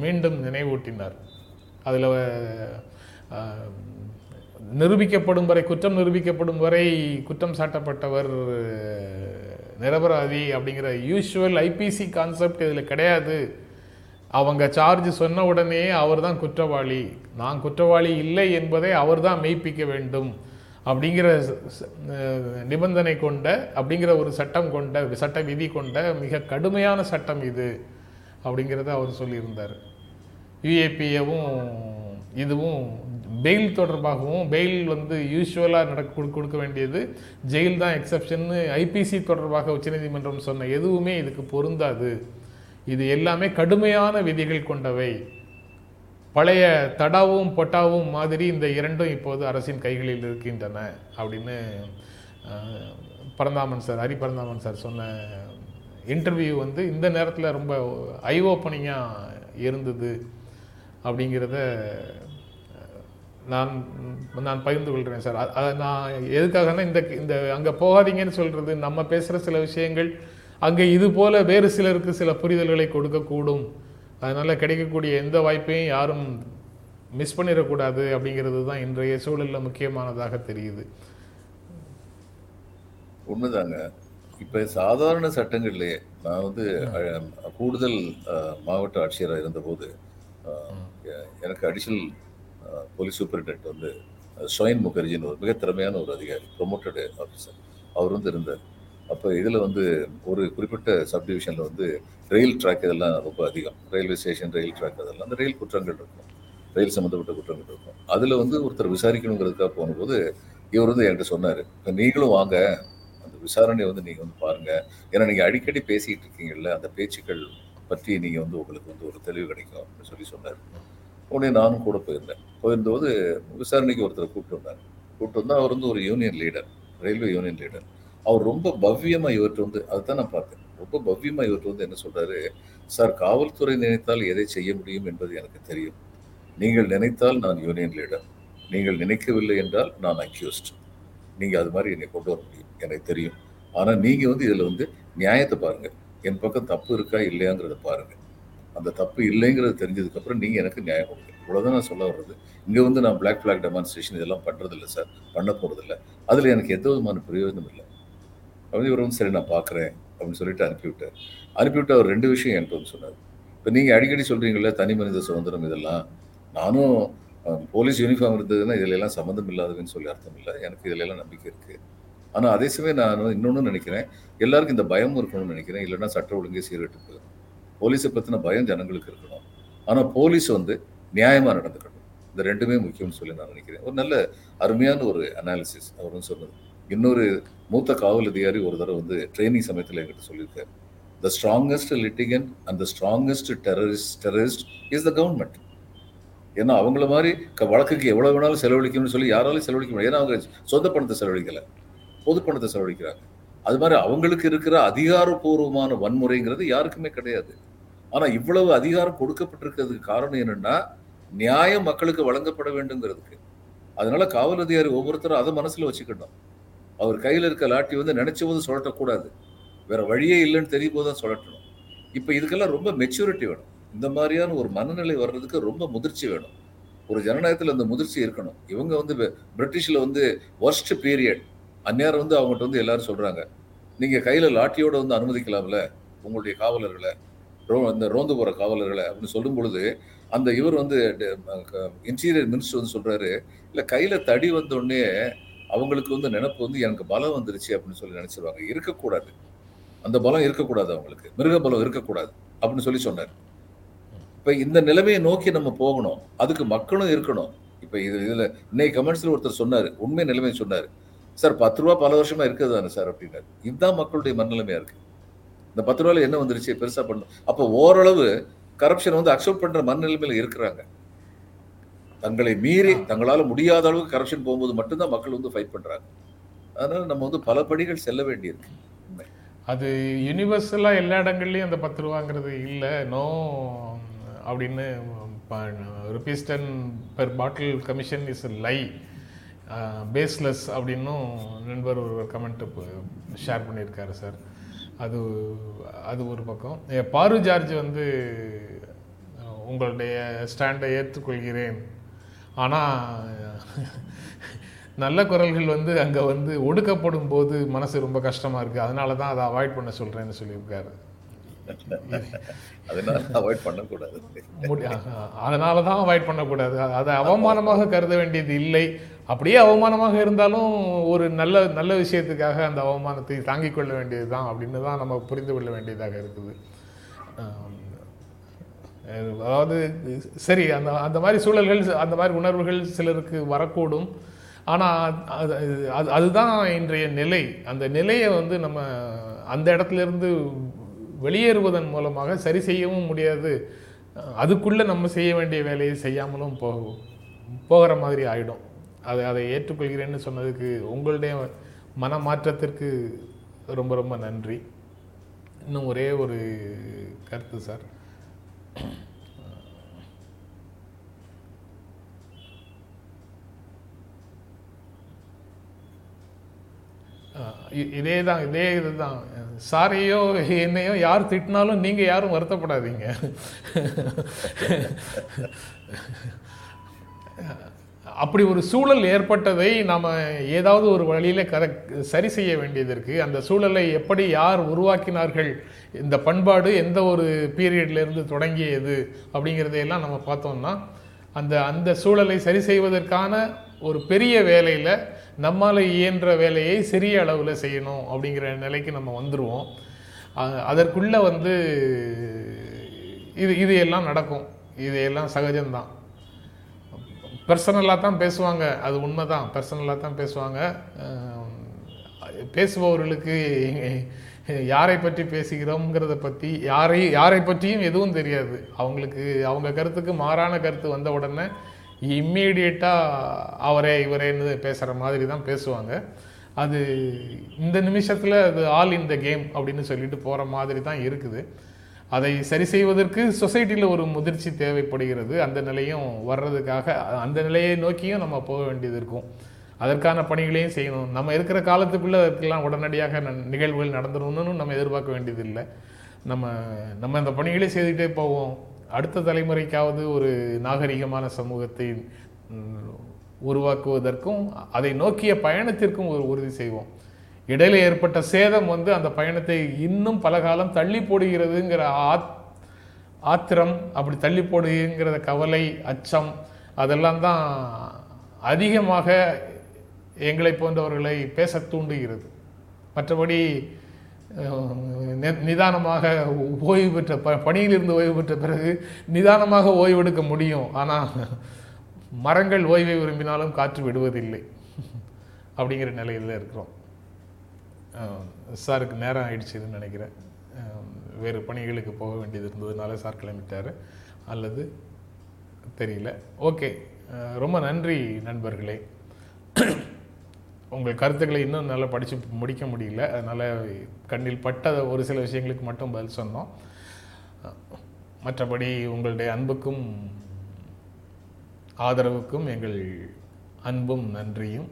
மீண்டும் நினைவூட்டினார். அதில் நிரூபிக்கப்படும் வரை குற்றம் நிரூபிக்கப்படும் வரை குற்றம் சாட்டப்பட்டவர் நிரபராதி அப்படிங்கிற யூஷுவல் ஐபிசி கான்செப்ட் இதில் கிடையாது. அவங்க சார்ஜ் சொன்ன உடனே அவர் தான் குற்றவாளி. நான் குற்றவாளி இல்லை என்பதை அவர் தான் மெய்ப்பிக்க வேண்டும் அப்படிங்கிற நிபந்தனை கொண்ட அப்படிங்கிற ஒரு சட்டம் கொண்ட சட்ட விதி கொண்ட மிக கடுமையான சட்டம் இது அப்படிங்கிறத அவர் சொல்லியிருந்தார். யூஏபிஏவும் இதுவும் பெயில் தொடர்பாகவும் பெயில் வந்து யூஸ்வலாக நடக்க கொடு- கொடுக்க வேண்டியது. ஜெயில் தான் எக்ஸப்ஷன்னு ஐபிசி தொடர்பாக உச்சநீதிமன்றம் சொன்ன எதுவுமே இதுக்கு பொருந்தாது. இது எல்லாமே கடுமையான விதிகள் கொண்டவை. பழைய தடாவும் பொட்டாவும் மாதிரி இந்த இரண்டும் இப்போது அரசின் கைகளில் இருக்கின்றன அப்படின்னு பரந்தாமன் சார் ஹரி பரந்தாமன் சார் சொன்ன இன்டர்வியூ வந்து இந்த நேரத்தில் ரொம்ப ஐ ஓப்பனிங்காக இருந்தது. அப்படிங்கிறத நான் நான் பகிர்ந்து கொள்கிறேன் சார். அ- அ- நான் எதுக்காகனா இந்த இந்த அங்கே போகாதீங்கன்னு சொல்கிறது நம்ம பேசுகிற சில விஷயங்கள் அங்கே இது போல வேறு சிலருக்கு சில புரிதல்களை கொடுக்கக்கூடும். அதனால் கிடைக்கக்கூடிய எந்த வாய்ப்பையும் யாரும் மிஸ் பண்ணிடக்கூடாது அப்படிங்கிறது தான் இன்றைய சூழலில் முக்கியமானதாக தெரியுது. உண்மைதாங்க. இப்ப சாதாரண சட்டங்கள்லயே நான் வந்து கூடுதல் மாவட்ட ஆட்சியராக இருந்தபோது எனக்கு அடிஷனல் போலீஸ் சூப்பரிண்டென்ட் வந்து அஹ், முகர்ஜின்னு ஒரு மிக திறமையான ஒரு அதிகாரி ப்ரொமோட்டடு ஆஃபீஸர் அவர் வந்து இருந்தார். அப்போ இதில் வந்து ஒரு குறிப்பிட்ட சப்டிவிஷனில் வந்து ரயில் ட்ராக் இதெல்லாம் ரொம்ப அதிகம். ரயில்வே ஸ்டேஷன் ரயில் ட்ராக் அதெல்லாம் அந்த ரயில் குற்றங்கள் இருக்கும். ரயில் சம்மந்தப்பட்ட குற்றங்கள் இருக்கும். அதில் வந்து ஒருத்தர் விசாரிக்கணுங்கிறதுக்காக போகும்போது இவர் வந்து என்கிட்ட சொன்னார் இப்போ நீங்களும் வாங்க அந்த விசாரணையை வந்து நீங்கள் வந்து பாருங்கள் ஏன்னா நீங்கள் அடிக்கடி பேசிகிட்டு இருக்கீங்கல்ல அந்த பேச்சுக்கள் பற்றி நீங்கள் வந்து உங்களுக்கு வந்து ஒரு தெளிவு கிடைக்கும் அப்படின்னு சொல்லி சொன்னார். உடனே நானும் கூட போயிருந்தேன். போயிருந்தபோது விசாரணைக்கு ஒருத்தர் கூப்பிட்டு வந்தார். கூப்பிட்டு வந்தால் அவர் வந்து ஒரு union leader railway union leader அவர் ரொம்ப பவ்யமாக இவற்றை வந்து அதுதான் நான் பார்த்தேன். ரொம்ப பவ்யமாக இவற்றை வந்து என்ன சொல்கிறாரு சார் காவல்துறை நினைத்தால் எதை செய்ய முடியும் என்பது எனக்கு தெரியும். நீங்கள் நினைத்தால் நான் யூனியன் லீடர் நீங்கள் நினைக்கவில்லை என்றால் நான் அக்யூஸ்ட் நீங்கள் அது மாதிரி என்னை கொண்டு வர முடியும். எனக்கு தெரியும். ஆனால் நீங்கள் வந்து இதில் வந்து நியாயத்தை பாருங்கள் என் பக்கம் தப்பு இருக்கா இல்லையாங்கிறத பாருங்க. அந்த தப்பு இல்லைங்கிறது தெரிஞ்சதுக்கப்புறம் நீங்கள் எனக்கு நியாயம் கொடுங்க. இவ்வளோதான் நான் சொல்ல வர்றது. இங்கே வந்து நான் பிளாக் ஃபிளாக் டெமான்ஸ்ட்ரேஷன் இதெல்லாம் பண்ணுறதில்ல சார். பண்ண போகிறதில்ல அதில் எனக்கு எந்த விதமான பிரயோஜனம் இல்லை. அப்படின்னு இவர் வந்து சரி நான் பார்க்குறேன் அப்படின்னு சொல்லிட்டு அனுப்பிவிட்டார் அனுப்பிவிட்டு அவர் ரெண்டு விஷயம் என்கிட்ட வந்து சொன்னார். இப்போ நீங்கள் அடிக்கடி சொல்கிறீங்களே தனி மனித சுதந்திரம் இதெல்லாம். நானும் போலீஸ் யூனிஃபார்ம் இருந்ததுன்னா இதிலெல்லாம் சம்மந்தம் இல்லாததுன்னு சொல்லி அர்த்தம் இல்லை. எனக்கு இதுல எல்லாம் நம்பிக்கை இருக்குது ஆனால் அதே சமயம் நான் இன்னொன்று நினைக்கிறேன். எல்லாருக்கும் இந்த பயம் இருக்கணும்னு நினைக்கிறேன். இல்லைன்னா சட்ட ஒழுங்கே சீரட்டு போயிடும் போலீஸை பற்றின பயம் ஜனங்களுக்கு இருக்கணும். ஆனால் போலீஸ் வந்து நியாயமாக நடந்துக்கணும். இந்த ரெண்டுமே முக்கியம்னு சொல்லி நான் நினைக்கிறேன். ஒரு நல்ல அருமையான ஒரு அனாலிசிஸ் அவர் சொன்னது. இன்னொரு மூத்த காவல் அதிகாரி ஒரு தடவை வந்து ட்ரைனிங் சமயத்தில் என்கிட்ட சொல்லியிருக்காரு. The strongest litigant and the strongest terrorist terrorist is the government ஏன்னா அவங்கள மாதிரி வழக்குக்கு எவ்வளவு வேணாலும் செலவழிக்கணும்னு சொல்லி யாராலும் செலவழிக்க முடியாது. ஏன்னா அவங்க சொந்த பணத்தை செலவழிக்கல. பொது பணத்தை செலவழிக்கிறாங்க அது மாதிரி அவங்களுக்கு இருக்கிற அதிகாரப்பூர்வமான வன்முறைங்கிறது யாருக்குமே கிடையாது. ஆனால் இவ்வளவு அதிகாரம் கொடுக்கப்பட்டிருக்கிறதுக்கு காரணம் என்னென்னா நியாயம் மக்களுக்கு வழங்கப்பட வேண்டுங்கிறதுக்கு. அதனால காவல் அதிகாரி ஒவ்வொருத்தரும் அதை மனசில் வச்சுக்கணும். அவர் கையில் இருக்க லாட்டி வந்து நினைச்ச போது சுழட்டக்கூடாது. வேற வழியே இல்லைன்னு தெரியும் போது தான் சுழட்டணும். இப்போ இதுக்கெல்லாம் ரொம்ப மெச்சூரிட்டி வேணும். இந்த மாதிரியான ஒரு மனநிலை வர்றதுக்கு ரொம்ப முதிர்ச்சி வேணும். ஒரு ஜனநாயகத்தில் அந்த முதிர்ச்சி இருக்கணும். இவங்க வந்து பிரிட்டிஷில் வந்து ஒர்ஸ்ட் பீரியட் அந்நேரம் வந்து அவங்ககிட்ட வந்து எல்லாரும் சொல்கிறாங்க நீங்கள் கையில் லாட்டியோடு வந்து அனுமதிக்கலாம்ல உங்களுடைய காவலர்களை ரோ- அந்த ரோந்து போகிற காவலர்களை அப்படின்னு சொல்லும் பொழுது அந்த இவர் வந்து இன்டீரியர் மினிஸ்டர் வந்து சொல்கிறாரு இல்லை கையில் தடி வந்தோடனே அவங்களுக்கு வந்து நினப்பு வந்து எனக்கு பலம் வந்துருச்சு அப்படின்னு சொல்லி நினச்சிருவாங்க. இருக்கக்கூடாது. அந்த பலம் இருக்கக்கூடாது அவங்களுக்கு. மிருக பலம் இருக்கக்கூடாது அப்படின்னு சொல்லி சொன்னார். இப்போ இந்த நிலைமையை நோக்கி நம்ம போகணும். அதுக்கு மக்களும் இருக்கணும். இப்போ இது இதில் இன்னைக்கு கமெண்ட்ஸில் ஒருத்தர் சொன்னார் உண்மை நிலைமை சொன்னார். சார் பத்து ரூபா பல வருஷமா இருக்குது தானே சார் அப்படின்னாரு. இதுதான் மக்களுடைய மனநிலைமையா இருக்கு. இந்த பத்து ரூபாயில என்ன வந்துருச்சு? பெருசா பண்ணும் அப்ப ஓரளவு கரப்ஷன் வந்து அக்செப்ட் பண்ற மனநிலைமையில இருக்கிறாங்க. தங்களை மீறி தங்களால முடியாத அளவுக்கு கரப்ஷன் போகும்போது மட்டும்தான் மக்கள் வந்து ஃபைட் பண்றாங்க. அதனால நம்ம வந்து பல படிகள் செல்ல வேண்டியிருக்கு. அது யூனிவர்சலாக எல்லா இடங்கள்லையும் அந்த பத்து ரூபாங்கிறது இல்லை. நோ அப்படின்னு rupees ten per bottle commission is lie baseless அப்படின்னும் நண்பர் ஒரு கமெண்ட் ஷேர் பண்ணியிருக்காரு சார் அது அது ஒரு பக்கம். பாரு ஜார்ஜ் வந்து உங்களுடைய ஸ்டாண்டை ஏற்றுக்கொள்கிறேன். ஆனால் நல்ல குரல்கள் வந்து அங்கே வந்து ஒடுக்கப்படும் போது மனசு ரொம்ப கஷ்டமாக இருக்குது அதனால தான் அதை அவாய்ட் பண்ண சொல்கிறேன்னு சொல்லியிருக்காரு. அதனால தான் அவாய்ட் பண்ணக்கூடாது. அதை அவமானமாக கருத வேண்டியது இல்லை. அப்படியே அவமானமாக இருந்தாலும் ஒரு நல்ல நல்ல விஷயத்துக்காக அந்த அவமானத்தை தாங்கிக் கொள்ள வேண்டியது தான் அப்படின்னு தான் நம்ம புரிந்து கொள்ள வேண்டியதாக இருக்குது. அதாவது சரி அந்த அந்த மாதிரி சூழல்கள் அந்த மாதிரி உணர்வுகள் சிலருக்கு வரக்கூடும். ஆனால் அது அது அதுதான் இன்றைய நிலை. அந்த நிலையை வந்து நம்ம அந்த இடத்துல இருந்து வெளியேறுவதன் மூலமாக சரி செய்யவும் முடியாது. அதுக்குள்ளே நம்ம செய்ய வேண்டிய வேலையை செய்யாமலும் போகும் போகிற மாதிரி ஆகிடும் அதை அதை ஏற்றுக்கொள்கிறேன்னு சொன்னதுக்கு உங்களுடைய மன மாற்றத்திற்கு ரொம்ப ரொம்ப நன்றி. இன்னும் ஒரே ஒரு கருத்து சார். இதே தான் இதே இதுதான் சாரையோ என்னையோ யார் திட்டினாலும் நீங்கள் யாரும் வருத்தப்படாதீங்க. அப்படி ஒரு சூழல் ஏற்பட்டதை நாம் ஏதாவது ஒரு வழியில் கரெக்ட் சரி செய்ய வேண்டியது இருக்குது அந்த சூழலை எப்படி யார் உருவாக்கினார்கள்? இந்த பண்பாடு எந்த ஒரு பீரியட்லேருந்து தொடங்கியது? அப்படிங்கிறதையெல்லாம் நம்ம பார்த்தோம்னா அந்த அந்த சூழலை சரி செய்வதற்கான ஒரு பெரிய வேலையில் நம்மால் இயன்ற வேலையை சிறிய அளவில் செய்யணும் அப்படிங்கிற நிலைக்கு நம்ம வந்துடுவோம் அதற்குள்ளே வந்து இது இது எல்லாம் நடக்கும். இது எல்லாம் சகஜம்தான். பர்சனலாக தான் பேசுவாங்க. அது உண்மை தான் பர்சனலாக தான் பேசுவாங்க. பேசுபவர்களுக்கு யாரை பற்றி பேசுகிறோங்கிறத பற்றி யாரை யாரை பற்றியும் எதுவும் தெரியாது. அவங்களுக்கு அவங்க கருத்துக்கு மாறான கருத்து வந்த உடனே இம்மீடியட்டாக அவரே இவரேன்னு பேசுகிற மாதிரி தான் பேசுவாங்க. அது இந்த நிமிஷத்தில் அது ஆல் இன் த கேம் அப்படின்னு சொல்லிட்டு போகிற மாதிரி தான் இருக்குது. அதை சரி செய்வதற்கு சொசைட்டியில் ஒரு முதிர்ச்சி தேவைப்படுகிறது. அந்த நிலையும் வர்றதுக்காக அந்த நிலையை நோக்கியும் நம்ம போக வேண்டியது இருக்கும். அதற்கான பணிகளையும் செய்யணும். நம்ம இருக்கிற காலத்துக்குள்ளே அதற்கெல்லாம் உடனடியாக ந- நிகழ்வுகள் நடந்துடணும்னு நம்ம எதிர்பார்க்க வேண்டியதில்லை. நம்ம நம்ம அந்த பணிகளை செய்துகிட்டே போவோம். அடுத்த தலைமுறைக்காவது ஒரு நாகரிகமான சமூகத்தை உருவாக்குவதற்கும் அதை நோக்கிய பயணத்திற்கும் ஒரு உறுதி செய்வோம். இடையில ஏற்பட்ட சேதம் வந்து அந்த பயணத்தை இன்னும் பல காலம் தள்ளி போடுகிறதுங்கிற ஆத் ஆத்திரம் அப்படி தள்ளி போடுங்கிற கவலை அச்சம் அதெல்லாம் தான் அதிகமாக எங்களை போன்றவர்களை பேச தூண்டுகிறது. மற்றபடி நிதானமாக ஓய்வு பெற்ற ப பணியிலிருந்து ஓய்வு பெற்ற பிறகு நிதானமாக ஓய்வெடுக்க முடியும். ஆனால் மரங்கள் ஓய்வை விரும்பினாலும் காற்று விடுவதில்லை. அப்படிங்கிற நிலையில் இருக்கிறோம். சாருக்கு நேரம் ஆயிடுச்சுன்னு நினைக்கிறேன். வேறு பணிகளுக்கு போக வேண்டியது இருந்ததுனால சார் கிளம்பிட்டார். அல்லது தெரியல. ஓகே. ரொம்ப நன்றி நண்பர்களே. உங்கள் கருத்துக்களை இன்னும் நல்லா படித்து முடிக்க முடியல. அதனால் கண்ணில் பட்ட ஒரு சில விஷயங்களுக்கு மட்டும் பதில் சொன்னோம். மற்றபடி உங்களுடைய அன்புக்கும் ஆதரவுக்கும் எங்கள் அன்பும் நன்றியும்.